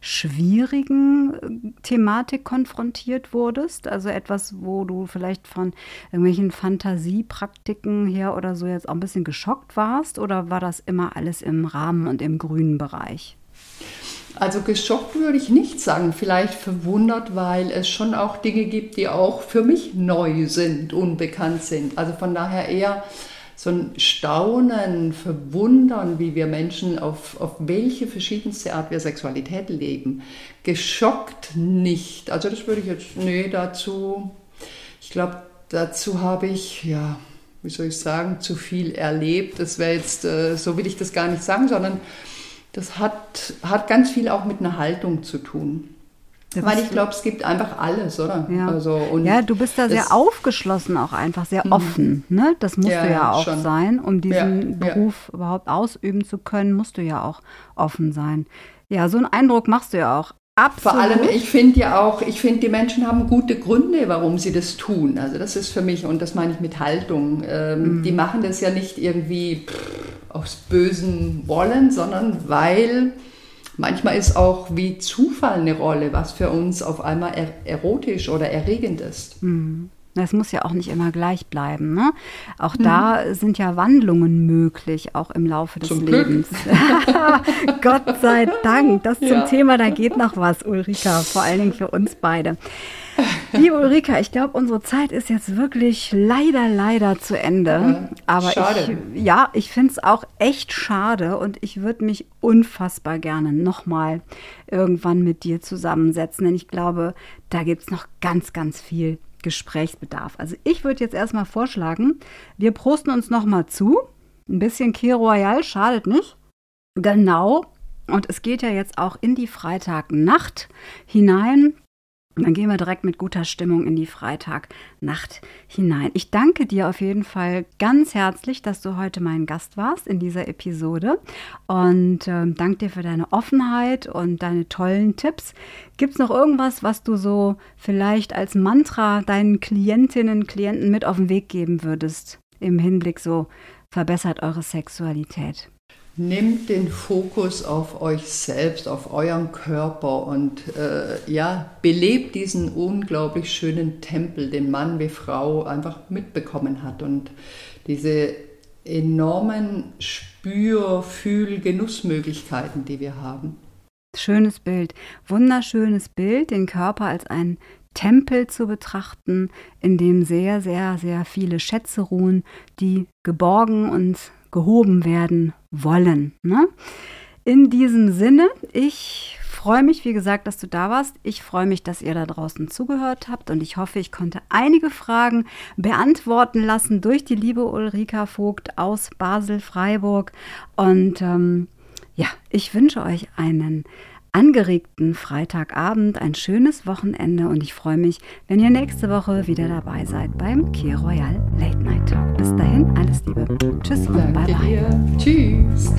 schwierigen äh, Thematik konfrontiert wurdest? Also etwas, wo du vielleicht von irgendwelchen Fantasiepraktiken her oder so jetzt auch ein bisschen geschockt warst? Oder war das immer alles im Rahmen und im grünen Bereich? Also geschockt würde ich nicht sagen, vielleicht verwundert, weil es schon auch Dinge gibt, die auch für mich neu sind, unbekannt sind. Also von daher eher so ein Staunen, Verwundern, wie wir Menschen auf, auf welche verschiedenste Art wir Sexualität leben. Geschockt nicht. Also das würde ich jetzt, nee, dazu, ich glaube, dazu habe ich, ja, wie soll ich sagen, zu viel erlebt. Das wäre jetzt, äh, so will ich das gar nicht sagen, sondern das hat, hat ganz viel auch mit einer Haltung zu tun. Das Weil ich glaube, es gibt einfach alles, oder? Ja, also, ja du bist da sehr aufgeschlossen, auch einfach sehr mhm. offen. Ne? Das musst ja, du ja auch schon. sein, um diesen ja, Beruf überhaupt ausüben zu können, musst du ja auch offen sein. Ja, so einen Eindruck machst du ja auch. Absolut. Vor allem, ich finde ja auch, ich finde, die Menschen haben gute Gründe, warum sie das tun. Also das ist für mich, und das meine ich mit Haltung, ähm, mhm. die machen das ja nicht irgendwie pff, aus bösen Wollen, sondern weil Manchmal ist auch wie Zufall eine Rolle, was für uns auf einmal er erotisch oder erregend ist. Mhm. Das muss ja auch nicht immer gleich bleiben. Ne? Auch mhm. da sind ja Wandlungen möglich, auch im Laufe des zum Lebens. Gott sei Dank. Das zum ja. Thema, da geht noch was, Ulrika, vor allen Dingen für uns beide. Liebe Ulrika, ich glaube, unsere Zeit ist jetzt wirklich leider, leider zu Ende. Aber schade. ich, ja, ich finde es auch echt schade und ich würde mich unfassbar gerne nochmal irgendwann mit dir zusammensetzen, denn ich glaube, da gibt es noch ganz, ganz viel Gesprächsbedarf. Also ich würde jetzt erstmal vorschlagen, wir prosten uns nochmal zu. Ein bisschen Key Royal schadet nicht. Genau. Und es geht ja jetzt auch in die Freitagnacht hinein. Und dann gehen wir direkt mit guter Stimmung in die Freitagnacht hinein. Ich danke dir auf jeden Fall ganz herzlich, dass du heute mein Gast warst in dieser Episode. Und äh, danke dir für deine Offenheit und deine tollen Tipps. Gibt es noch irgendwas, was du so vielleicht als Mantra deinen Klientinnen und Klienten mit auf den Weg geben würdest? Im Hinblick so verbessert eure Sexualität? Nehmt den Fokus auf euch selbst, auf euren Körper und äh, ja, belebt diesen unglaublich schönen Tempel, den Mann wie Frau einfach mitbekommen hat. Und diese enormen Spür-, Fühl-, Genussmöglichkeiten, die wir haben. Schönes Bild, wunderschönes Bild, den Körper als einen Tempel zu betrachten, in dem sehr, sehr, sehr viele Schätze ruhen, die geborgen und gehoben werden wollen. Ne? In diesem Sinne, ich freue mich, wie gesagt, dass du da warst. Ich freue mich, dass ihr da draußen zugehört habt und ich hoffe, ich konnte einige Fragen beantworten lassen durch die liebe Ulrika Vogt aus Basel-Freiburg. Und ähm, ja, ich wünsche euch einen angeregten Freitagabend, ein schönes Wochenende und ich freue mich, wenn ihr nächste Woche wieder dabei seid beim Key Royal Late Night Talk. Bis dahin, alles Liebe. Tschüss und Danke bye bye. Dir. Tschüss.